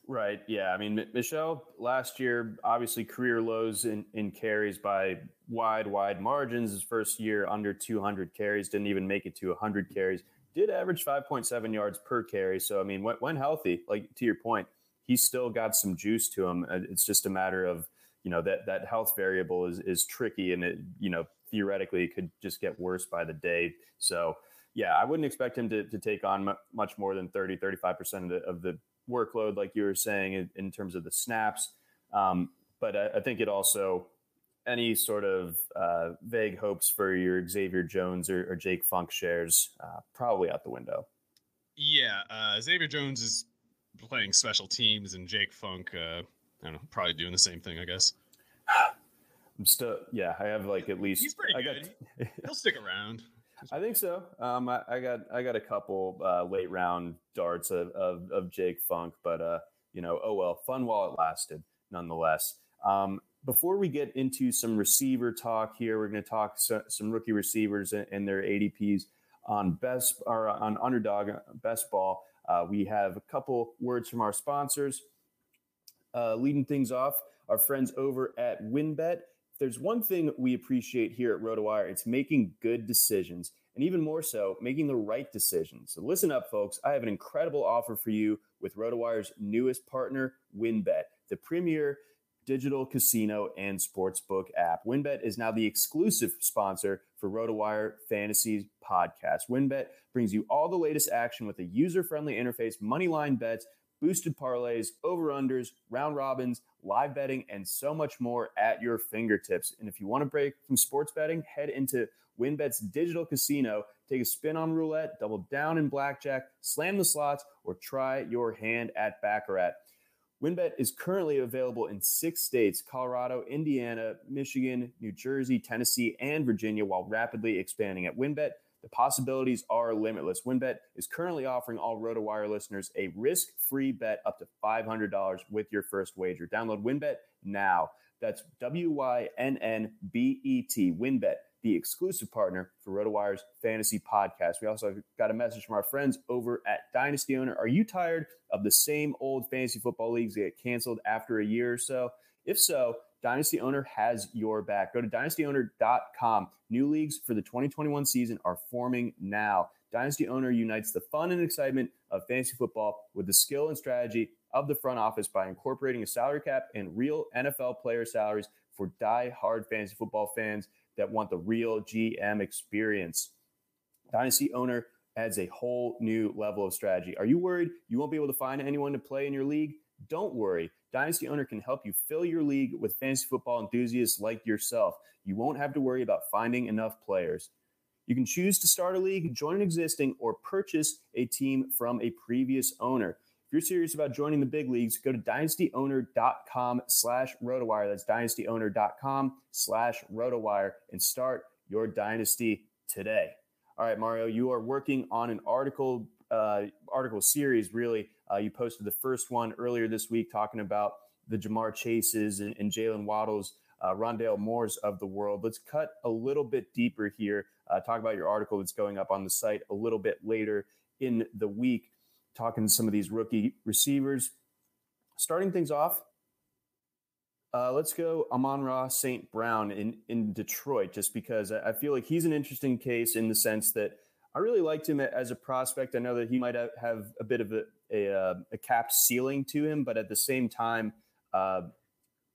Right. Yeah. I mean, Michel last year, obviously career lows in, in carries by wide, wide margins. His first year under 200 carries, didn't even make it to 100 carries. Did average 5.7 yards per carry. So, I mean, when, when healthy, like to your point, he's still got some juice to him. Uh, it's just a matter of, you know, that, that health variable is, is tricky and it, you know, theoretically it could just get worse by the day. So, yeah, I wouldn't expect him to, to take on much more than 30, 35% of the, of the workload, like you were saying, in, in terms of the snaps. Um, but I, I, think it also any sort of uh, vague hopes for your Xavier Jones or, or Jake Funk shares uh, probably out the window. Yeah, uh, Xavier Jones is playing special teams, and Jake Funk, uh, I don't know, probably doing the same thing, I guess. I'm still, yeah, I have like at least. He's pretty I good. Got, He'll stick around. I think so. Um, I, I, got I got a couple uh, late round darts of, of, of Jake Funk, but uh, you know, oh well, fun while it lasted, nonetheless. Um, before we get into some receiver talk here, we're going to talk so, some rookie receivers and, and, their ADPs on best or on underdog best ball. Uh, we have a couple words from our sponsors. Uh, leading things off, our friends over at WynnBET there's one thing we appreciate here at RotoWire, it's making good decisions, and even more so, making the right decisions. So listen up, folks. I have an incredible offer for you with RotoWire's newest partner, WynnBET, the premier digital casino and sportsbook app. WynnBET is now the exclusive sponsor for RotoWire Fantasy Podcast. WynnBET brings you all the latest action with a user-friendly interface, money line bets, boosted parlays, over-unders, round robins, live betting, and so much more at your fingertips. And if you want to break from sports betting, head into WynnBET's digital casino, take a spin on roulette, double down in blackjack, slam the slots, or try your hand at Baccarat. WynnBET is currently available in six states Colorado, Indiana, Michigan, New Jersey, Tennessee, and Virginia, while rapidly expanding. At WynnBET, the possibilities are limitless. WynnBET is currently offering all RotoWire listeners a risk-free bet up to $500 with your first wager. Download WynnBET now. That's W-Y-N-N-B-E-T. WynnBET, the exclusive partner for RotoWire's fantasy podcast. We also got a message from our friends over at Dynasty Owner. Are you tired of the same old fantasy football leagues that get canceled after a year or so? If so, Dynasty Owner has your back. Go to dynastyowner.com. New leagues for the 2021 season are forming now. Dynasty Owner unites the fun and excitement of fantasy football with the skill and strategy of the front office by incorporating a salary cap and real NFL player salaries for die-hard fantasy football fans that want the real GM experience. Dynasty Owner adds a whole new level of strategy. Are you worried you won't be able to find anyone to play in your league? Don't worry. Dynasty Owner can help you fill your league with fantasy football enthusiasts like yourself. You won't have to worry about finding enough players. You can choose to start a league, join an existing, or purchase a team from a previous owner. If you're serious about joining the big leagues, go to dynastyowner.com slash rotowire. That's dynastyowner.com slash rotowire and start your dynasty today. All right, Mario, you are working on an article uh, article series, really, uh, you posted the first one earlier this week talking about the Ja'Marr Chases and, and Jaylen Waddles, uh, Rondale Moores of the world. Let's cut a little bit deeper here. Uh, talk about your article that's going up on the site a little bit later in the week, talking to some of these rookie receivers. Starting things off, uh, let's go Amon-Ra St. Brown in, in Detroit, just because I feel like he's an interesting case in the sense that I really liked him as a prospect. I know that he might have a bit of a, a, uh, a capped ceiling to him, but at the same time, uh,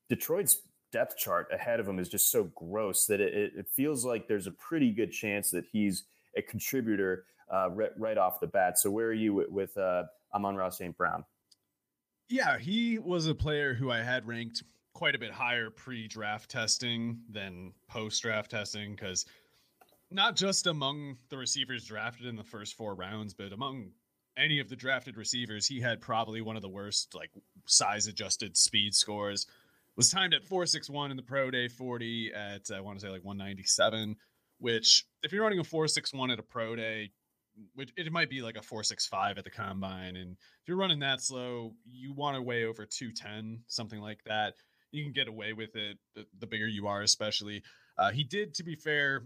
Detroit's depth chart ahead of him is just so gross that it, it, feels like there's a pretty good chance that he's a contributor uh, right, right, off the bat. So where are you with, with uh, Amon-Ra St. Brown? Yeah, he was a player who I had ranked quite a bit higher pre-draft testing than post-draft testing because – not just among the receivers drafted in the first four rounds, but among any of the drafted receivers, he had probably one of the worst like size adjusted speed scores. Was timed at 461 in the pro day 40 at I want to say like 197 which if you're running a 461 at a pro day, which it might be like a 465 at the combine. And if you're running that slow, you want to weigh over 210, something like that. You can get away with it, the, the bigger you are, especially. Uh, he did, to be fair,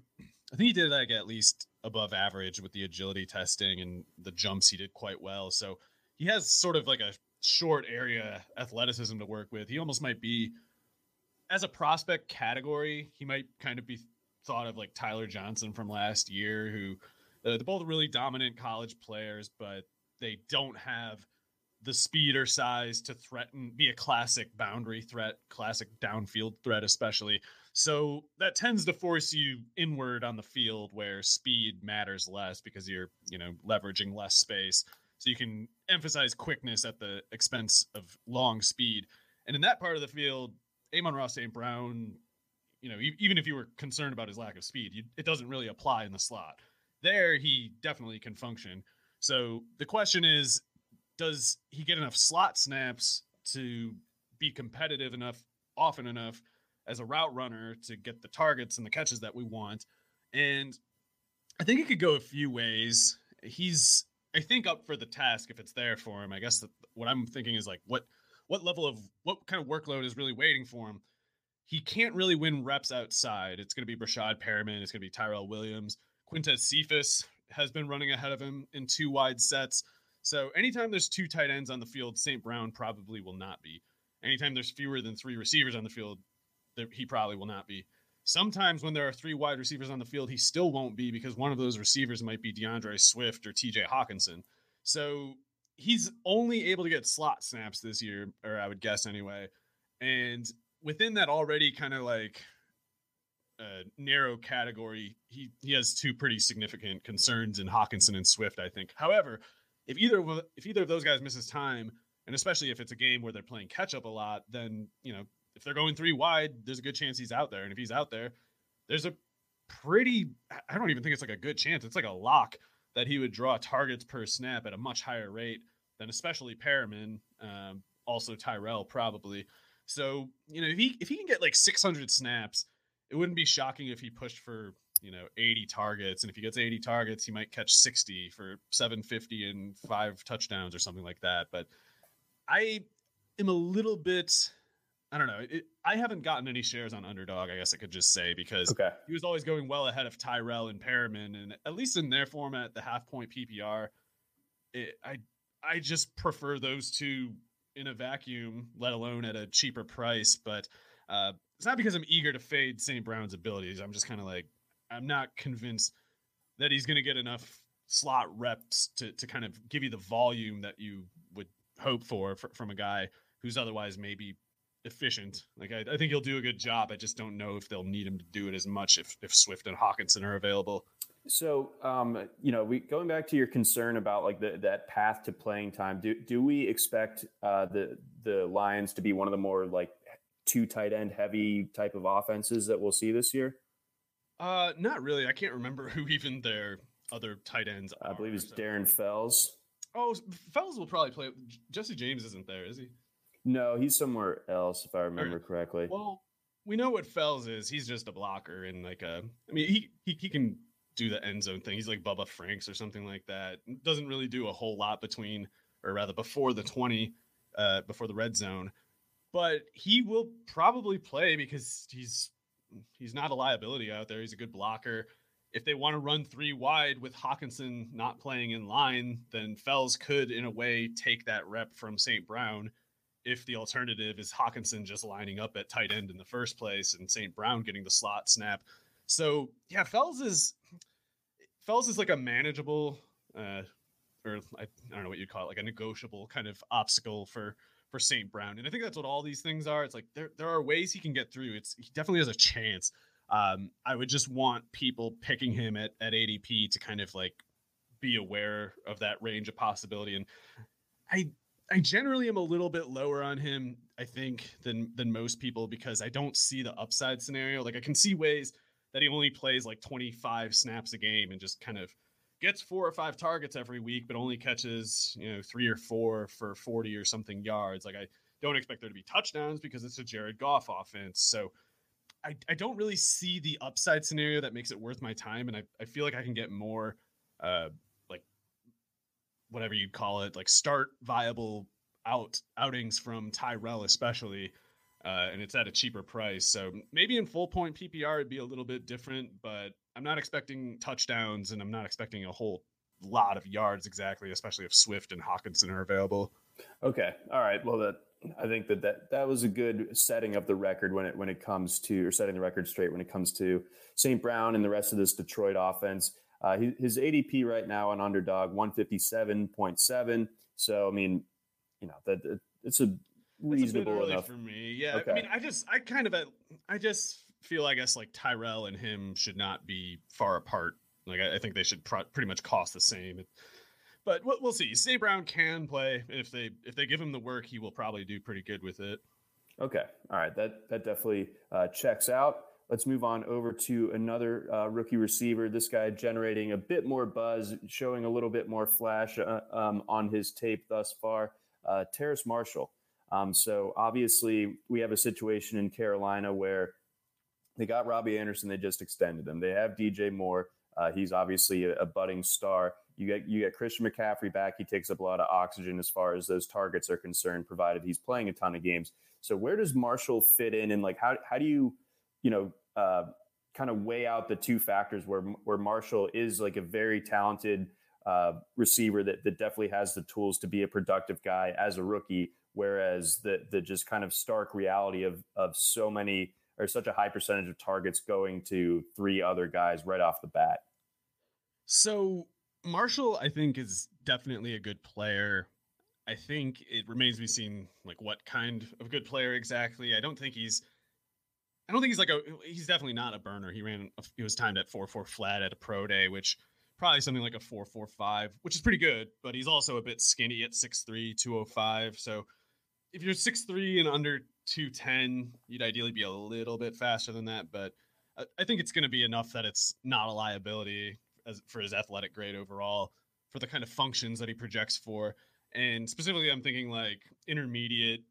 I think he did like at least above average with the agility testing and the jumps. He did quite well. So he has sort of like a short area athleticism to work with. He almost might be, as a prospect category, he might kind of be thought of like Tyler Johnson from last year, who uh, they're both really dominant college players, but they don't have the speed or size to threaten, be a classic boundary threat, classic downfield threat, especially. So that tends to force you inward on the field where speed matters less because you're, you know, leveraging less space. So you can emphasize quickness at the expense of long speed. And in that part of the field, Amon-Ra St. Brown, you know, even if you were concerned about his lack of speed, you, it doesn't really apply in the slot. There, he definitely can function. So the question is, does he get enough slot snaps to be competitive enough often enough as a route runner to get the targets and the catches that we want? And I think it could go a few ways. He's I think up for the task if it's there for him. I guess what I'm thinking is like what what level of what kind of workload is really waiting for him. He can't really win reps outside. It's going to be Breshad Perriman. It's going to be Tyrell Williams. Quintez Cephus has been running ahead of him in two wide sets. So anytime there's two tight ends on the field, St. Brown probably will not be. Anytime there's fewer than three receivers on the field, he probably will not be. Sometimes when there are three wide receivers on the field, he still won't be because one of those receivers might be D'Andre Swift or TJ Hockenson. So he's only able to get slot snaps this year, or I would guess anyway. And within that already kind of like uh, narrow category, he he has two pretty significant concerns in Hockenson and Swift, I think. However, if either if either of those guys misses time, and especially if it's a game where they're playing catch up a lot, then you know if they're going three wide, there's a good chance he's out there. And if he's out there, there's a pretty I don't even think it's like a good chance. It's like a lock that he would draw targets per snap at a much higher rate than especially Perriman, um, also Tyrell probably. So you know if he if he can get like 600 snaps, it wouldn't be shocking if he pushed for you know 80 targets and if he gets 80 targets he might catch 60 for 750 and five touchdowns or something like that but i am a little bit i don't know. It, i haven't gotten any shares on underdog i guess i could just say because okay. he was always going well ahead of tyrell and perriman and at least in their format the half point ppr it, i i just prefer those two in a vacuum let alone at a cheaper price. But uh, it's not because i'm eager to fade st brown's abilities. I'm just kind of like I'm not convinced that he's going to get enough slot reps to to kind of give you the volume that you would hope for, for from a guy who's otherwise maybe efficient. Like I, I, think he'll do a good job. I just don't know if they'll need him to do it as much if if Swift and Hockenson are available. So, um, you know, we going back to your concern about like the, that path to playing time. Do do we expect uh, the the Lions to be one of the more like two tight end heavy type of offenses that we'll see this year? Uh, not really. I can't remember who even their other tight ends. I believe it's so. Darren Fells. Oh, Fells will probably play. Jesse James isn't there, is he? No, he's somewhere else, if I remember correctly. Well, we know what Fells is. He's just a blocker and like a. I mean, he he he can do the end zone thing. He's like Bubba Franks or something like that. Doesn't really do a whole lot between, or rather, before the twenty, uh, before the red zone. But he will probably play because he's he's not a liability out there. He's a good blocker. If they want to run three wide with Hockenson not playing in line, then Fells could, in a way, take that rep from St. Brown. If the alternative is Hockenson just lining up at tight end in the first place and St. Brown getting the slot snap. So yeah, Fells is Fells is like a manageable, uh, or I, I don't know what you'd call it, like a negotiable kind of obstacle for for St. Brown. And I think that's what all these things are. It's like there there are ways he can get through. It's he definitely has a chance. Um, I would just want people picking him at, at ADP to kind of like be aware of that range of possibility. And I I generally am a little bit lower on him, I think, than than most people because I don't see the upside scenario. Like I can see ways that he only plays like 25 snaps a game and just kind of gets four or five targets every week, but only catches, you know, three or four for 40 or something yards. Like I don't expect there to be touchdowns because it's a Jared Goff offense. So I, I don't really see the upside scenario that makes it worth my time. And I, I feel like I can get more, uh, whatever you'd call it, like start viable out outings from Tyrell, especially. Uh, and it's at a cheaper price. So maybe in full point PPR, it'd be a little bit different, but I'm not expecting touchdowns and I'm not expecting a whole lot of yards exactly, especially if Swift and Hockenson are available. Okay. All right. Well, that I think that, that that was a good setting of the record when it when it comes to or setting the record straight when it comes to St. Brown and the rest of this Detroit offense. Uh, his ADP right now on underdog 157.7. So I mean, you know that it's a reasonable enough for me. Yeah, okay. I mean, I just I kind of I just feel I guess like Tyrell and him should not be far apart. Like I, I think they should pretty much cost the same. It, but we'll, we'll see. St. Brown can play if they if they give him the work, he will probably do pretty good with it. Okay, all right, that that definitely uh, checks out. Let's move on over to another uh, rookie receiver. This guy generating a bit more buzz, showing a little bit more flash uh, um, on his tape thus far. Uh, Terrace Marshall. Um, so obviously, we have a situation in Carolina where they got Robbie Anderson. They just extended him. They have DJ Moore. Uh, he's obviously a, a, budding star. You get you get Christian McCaffrey back. He takes up a lot of oxygen as far as those targets are concerned, provided he's playing a ton of games. So where does Marshall fit in, and like how how do you you know uh, kind of weigh out the two factors where where Marshall is like a very talented uh, receiver that that definitely has the tools to be a productive guy as a rookie, whereas the the just kind of stark reality of of so many or such a high percentage of targets going to three other guys right off the bat. So Marshall, I think, is definitely a good player. I think it remains to be seen like what kind of good player exactly. I don't think he's I don't think he's like a he's definitely not a burner. He ran he was timed at 4-4 flat at a pro day, which probably something like a 4-4-5, which is pretty good, but he's also a bit skinny at 6'3, 205. So if you're 6'3 and under 210, you'd ideally be a little bit faster than that, but I think it's going to be enough that it's not a liability as, for his athletic grade overall for the kind of functions that he projects for. And specifically, I'm thinking like intermediate.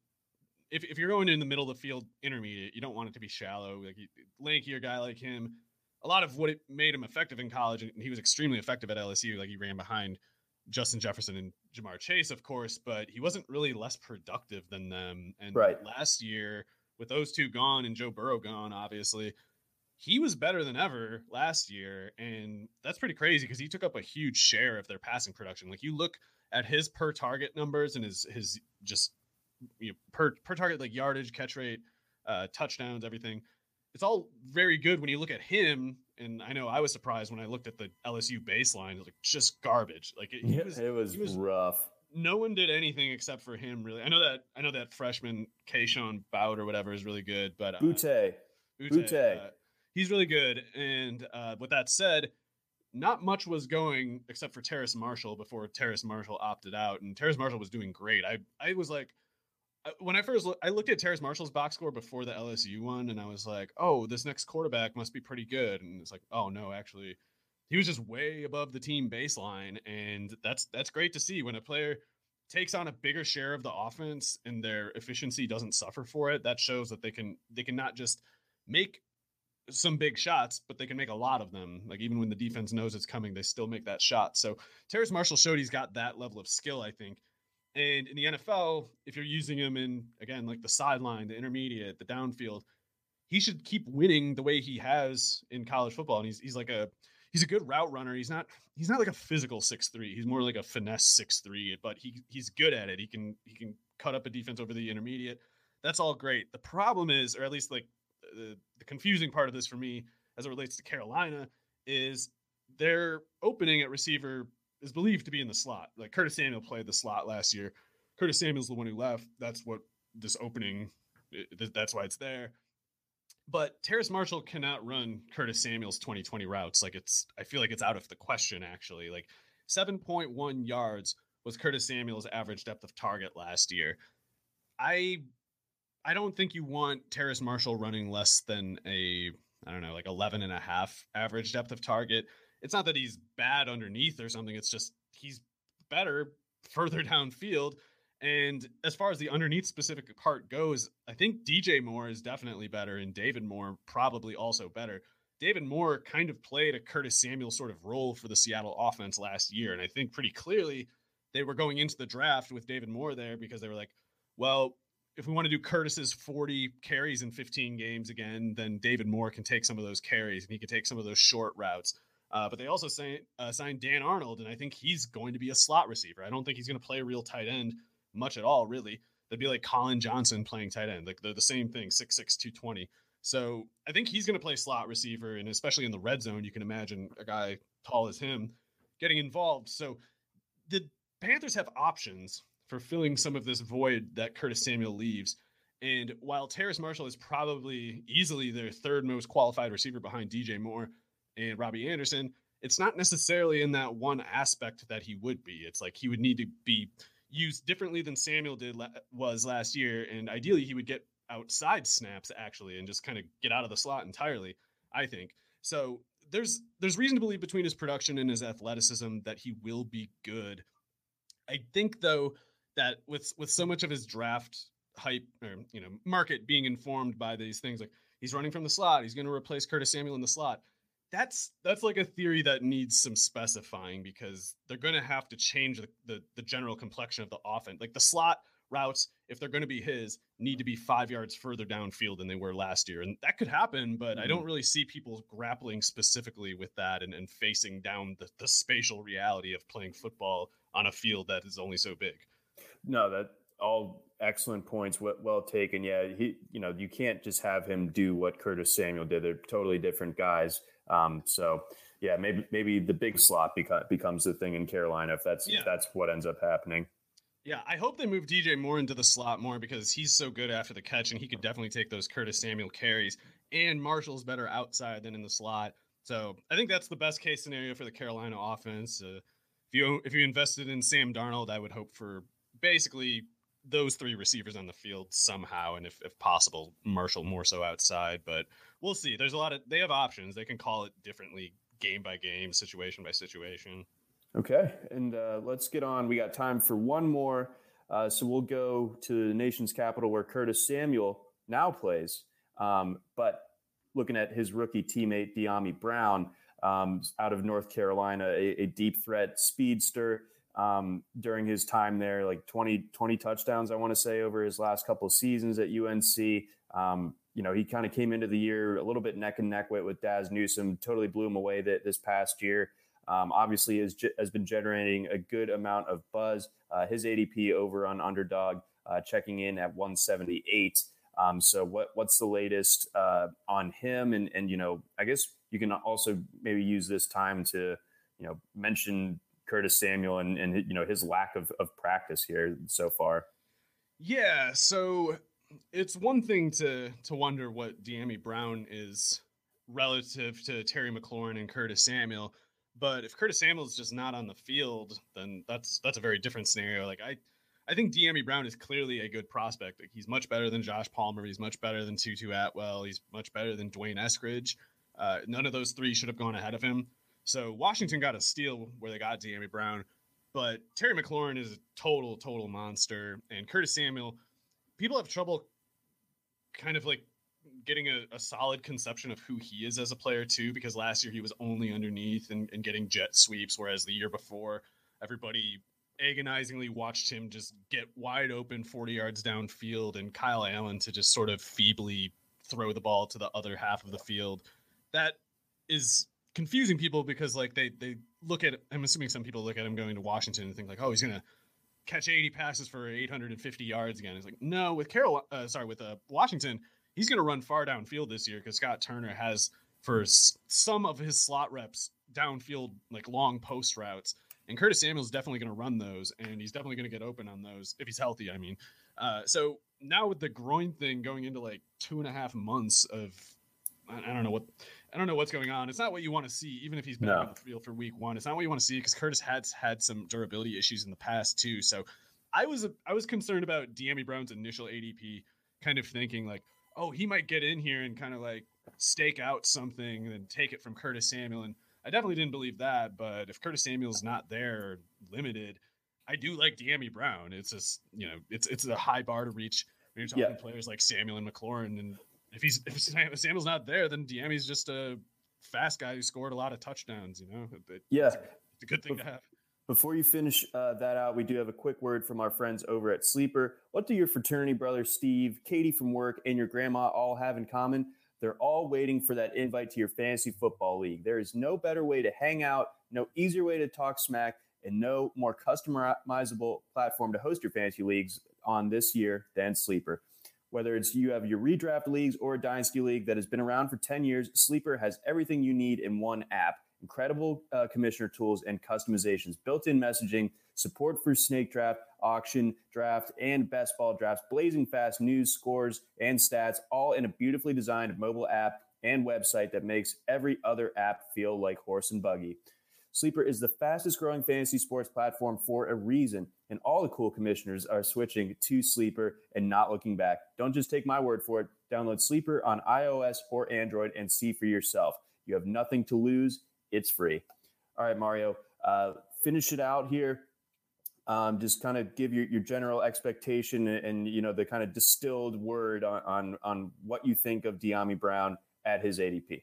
If, if you're going in the middle of the field, intermediate, you don't want it to be shallow. Like lankier guy like him, a lot of what it made him effective in college, and he was extremely effective at LSU. Like he ran behind Justin Jefferson and Ja'Marr Chase, of course, but he wasn't really less productive than them. And right. last year, with those two gone and Joe Burrow gone, obviously, he was better than ever last year. And that's pretty crazy because he took up a huge share of their passing production. Like you look at his per target numbers and his his just you know, per per target like yardage, catch rate, uh, touchdowns, everything. It's all very good when you look at him and I know I was surprised when I looked at the LSU baseline. It was like just garbage. Like it, yeah, was, it was, was, rough. No one did anything except for him. Really, I know that. I know that freshman Kayshon Bout or whatever is really good, but uh, Boutte, Boutte, uh, he's really good. And uh, with that said, not much was going except for Terrace Marshall before Terrace Marshall opted out, and Terrace Marshall was doing great. I I was like, when I first I looked at Terrace Marshall's box score before the LSU one, and I was like, "Oh, this next quarterback must be pretty good." And it's like, "Oh no, actually, he was just way above the team baseline." And that's that's great to see when a player takes on a bigger share of the offense and their efficiency doesn't suffer for it. That shows that they can they can not just make some big shots, but they can make a lot of them. Like even when the defense knows it's coming, they still make that shot. So Terrace Marshall showed he's got that level of skill, I think. And in the NFL, if you're using him in again like the sideline, the intermediate, the downfield, he should keep winning the way he has in college football. And he's he's like a he's a good route runner. He's not he's not like a physical six three. He's more like a finesse six three. But he he's good at it. He can he can cut up a defense over the intermediate. That's all great. The problem is, or at least like the, the confusing part of this for me as it relates to Carolina, is they're opening at receiver is believed to be in the slot. Like Curtis Samuel played the slot last year. Curtis Samuel's the one who left. That's what this opening. That's why it's there. But Terrace Marshall cannot run Curtis Samuel's 2020 routes. Like it's, I feel like it's out of the question. Actually, like 7.1 yards was Curtis Samuel's average depth of target last year. I, I don't think you want Terrace Marshall running less than a, I don't know, like 11 and a half average depth of target it's not that he's bad underneath or something. It's just he's better further downfield. And as far as the underneath specific part goes, I think DJ Moore is definitely better and David Moore probably also better. David Moore kind of played a Curtis Samuel sort of role for the Seattle offense last year. And I think pretty clearly they were going into the draft with David Moore there because they were like, well, if we want to do Curtis's 40 carries in 15 games again, then David Moore can take some of those carries and he can take some of those short routes. Uh, but they also say, uh, signed Dan Arnold, and I think he's going to be a slot receiver. I don't think he's going to play a real tight end much at all, really. That'd be like Collin Johnson playing tight end. Like they're the same thing, 6'6, 220. So I think he's going to play slot receiver, and especially in the red zone, you can imagine a guy tall as him getting involved. So the Panthers have options for filling some of this void that Curtis Samuel leaves. And while Terrace Marshall is probably easily their third most qualified receiver behind DJ Moore and Robbie Anderson, it's not necessarily in that one aspect that he would be. It's like he would need to be used differently than Samuel did was last year, and ideally he would get outside snaps actually and just kind of get out of the slot entirely. I think so. There's there's reason to believe between his production and his athleticism that he will be good. I think though that with with so much of his draft hype or you know market being informed by these things like he's running from the slot, he's going to replace Curtis Samuel in the slot that's that's like a theory that needs some specifying because they're going to have to change the, the, the general complexion of the offense. Like the slot routes, if they're going to be his, need to be five yards further downfield than they were last year, and that could happen. But mm-hmm. I don't really see people grappling specifically with that and, and facing down the, the spatial reality of playing football on a field that is only so big. No, that all excellent points. Well, well taken. Yeah, he, you know, you can't just have him do what Curtis Samuel did. They're totally different guys. Um, so yeah, maybe maybe the big slot beca- becomes the thing in Carolina if that's yeah. if that's what ends up happening. Yeah, I hope they move DJ Moore into the slot more because he's so good after the catch and he could definitely take those Curtis Samuel carries. And Marshall's better outside than in the slot. So I think that's the best case scenario for the Carolina offense. Uh, if you if you invested in Sam Darnold, I would hope for basically those three receivers on the field somehow, and if, if possible, Marshall more so outside. But we'll see. There's a lot of they have options. They can call it differently, game by game, situation by situation. Okay, and uh, let's get on. We got time for one more, uh, so we'll go to the nation's capital where Curtis Samuel now plays. Um, but looking at his rookie teammate Dyami Brown um, out of North Carolina, a, a deep threat speedster um, during his time there, like 20, 20 touchdowns, I want to say, over his last couple of seasons at UNC. Um, you know, he kind of came into the year a little bit neck and neck with, with Dazz Newsome, totally blew him away that this past year. Um, obviously, has, has been generating a good amount of buzz. Uh, his ADP over on underdog, uh, checking in at 178. Um, so, what what's the latest uh, on him? And and you know, I guess you can also maybe use this time to you know mention Curtis Samuel and, and you know his lack of, of practice here so far. Yeah, so it's one thing to to wonder what Dyami Brown is relative to Terry McLaurin and Curtis Samuel, but if Curtis Samuel is just not on the field, then that's that's a very different scenario. Like I I think Dyami Brown is clearly a good prospect. Like he's much better than Josh Palmer. He's much better than Tutu Atwell. He's much better than D'Wayne Eskridge. Uh, none of those three should have gone ahead of him. So Washington got a steal where they got Dyami Brown, but Terry McLaurin is a total, total monster. And Curtis Samuel, people have trouble kind of like getting a, a, solid conception of who he is as a player too, because last year he was only underneath and, and getting jet sweeps, whereas the year before everybody agonizingly watched him just get wide open 40 yards downfield and Kyle Allen to just sort of feebly throw the ball to the other half of the field. That is confusing people because like they they look at I'm assuming some people look at him going to Washington and think like, oh, he's gonna catch 80 passes for 850 yards again. It's like no, with Carol, uh, sorry, with uh, Washington, he's gonna run far downfield this year because Scott Turner has for s- some of his slot reps downfield like long post routes. And Curtis Samuel's definitely going to run those, and he's definitely going to get open on those if he's healthy. I mean, uh, so now with the groin thing going into like two and a half months of I don't know what I don't know what's going on. It's not what you want to see, even if he's been no. on the field for week one. It's not what you want to see because Curtis has had some durability issues in the past too. So I was I was concerned about Dyami Brown's initial ADP, kind of thinking like, oh, he might get in here and kind of like stake out something and take it from Curtis Samuel. And I definitely didn't believe that. But if Curtis Samuel's not there, limited, I do like Dyami Brown. It's just you know, it's it's a high bar to reach when you're talking yeah. players like Samuel and McLaurin. And if he's if Samuel's not there, then Dyami's just a fast guy who scored a lot of touchdowns. You know, it, yeah, it's a, it's a, good thing to have. Before you finish uh, that out, we do have a quick word from our friends over at Sleeper. What do your fraternity brother Steve, Katie from work, and your grandma all have in common? They're all waiting for that invite to your fantasy football league. There is no better way to hang out, no easier way to talk smack, and no more customizable platform to host your fantasy leagues on this year than Sleeper. Whether it's you have your redraft leagues or a dynasty league that has been around for 10 years, Sleeper has everything you need in one app. Incredible uh, commissioner tools and customizations, built in messaging, support for snake draft, auction, draft, and best ball drafts, blazing fast news, scores, and stats, all in a beautifully designed mobile app and website that makes every other app feel like horse and buggy. Sleeper is the fastest growing fantasy sports platform for a reason, and all the cool commissioners are switching to Sleeper and not looking back. Don't just take my word for it. Download Sleeper on iOS or Android and see for yourself. You have nothing to lose. It's free. All right, Mario, uh, finish it out here. Um, just kind of give your, your general expectation and, and, you know the kind of distilled word on, on on what you think of Dyami Brown at his ADP.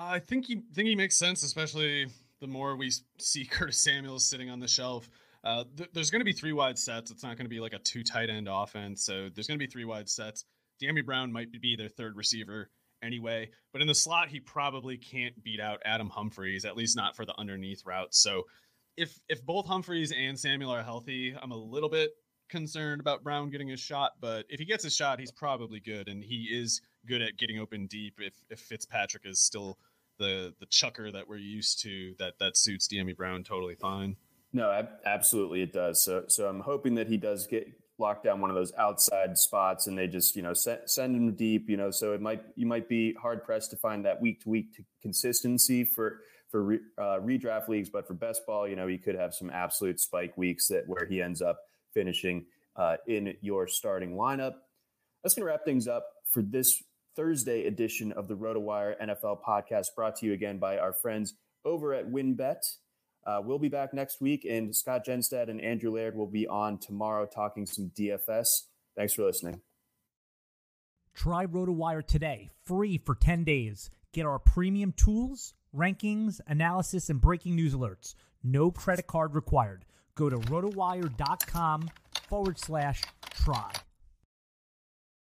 I think he think he makes sense, especially the more we see Curtis Samuels sitting on the shelf. Uh, th- there's going to be three wide sets. It's not going to be like a two tight end offense. So there's going to be three wide sets. Dyami Brown might be their third receiver anyway, but in the slot he probably can't beat out Adam Humphries, at least not for the underneath routes. So if if both Humphreys and Samuel are healthy, I'm a little bit concerned about Brown getting his shot. But if he gets a shot, he's probably good, and he is good at getting open deep. If if Fitzpatrick is still the the chucker that we're used to that that suits Dyami Brown totally fine. No, ab- absolutely it does. So so I'm hoping that he does get locked down one of those outside spots and they just you know send, send him deep. You know, so it might you might be hard pressed to find that week to week consistency for for re, uh, redraft leagues, but for best ball, you know, you could have some absolute spike weeks that where he ends up finishing uh, in your starting lineup. That's going to wrap things up for this Thursday edition of the RotoWire NFL podcast, brought to you again by our friends over at WynnBET. Uh, we'll be back next week, and Scott Genstad and Andrew Laird will be on tomorrow talking some DFS. Thanks for listening. Try RotoWire today, free for 10 days. Get our premium tools, rankings, analysis, and breaking news alerts. No credit card required. Go to rotowire.com forward slash try.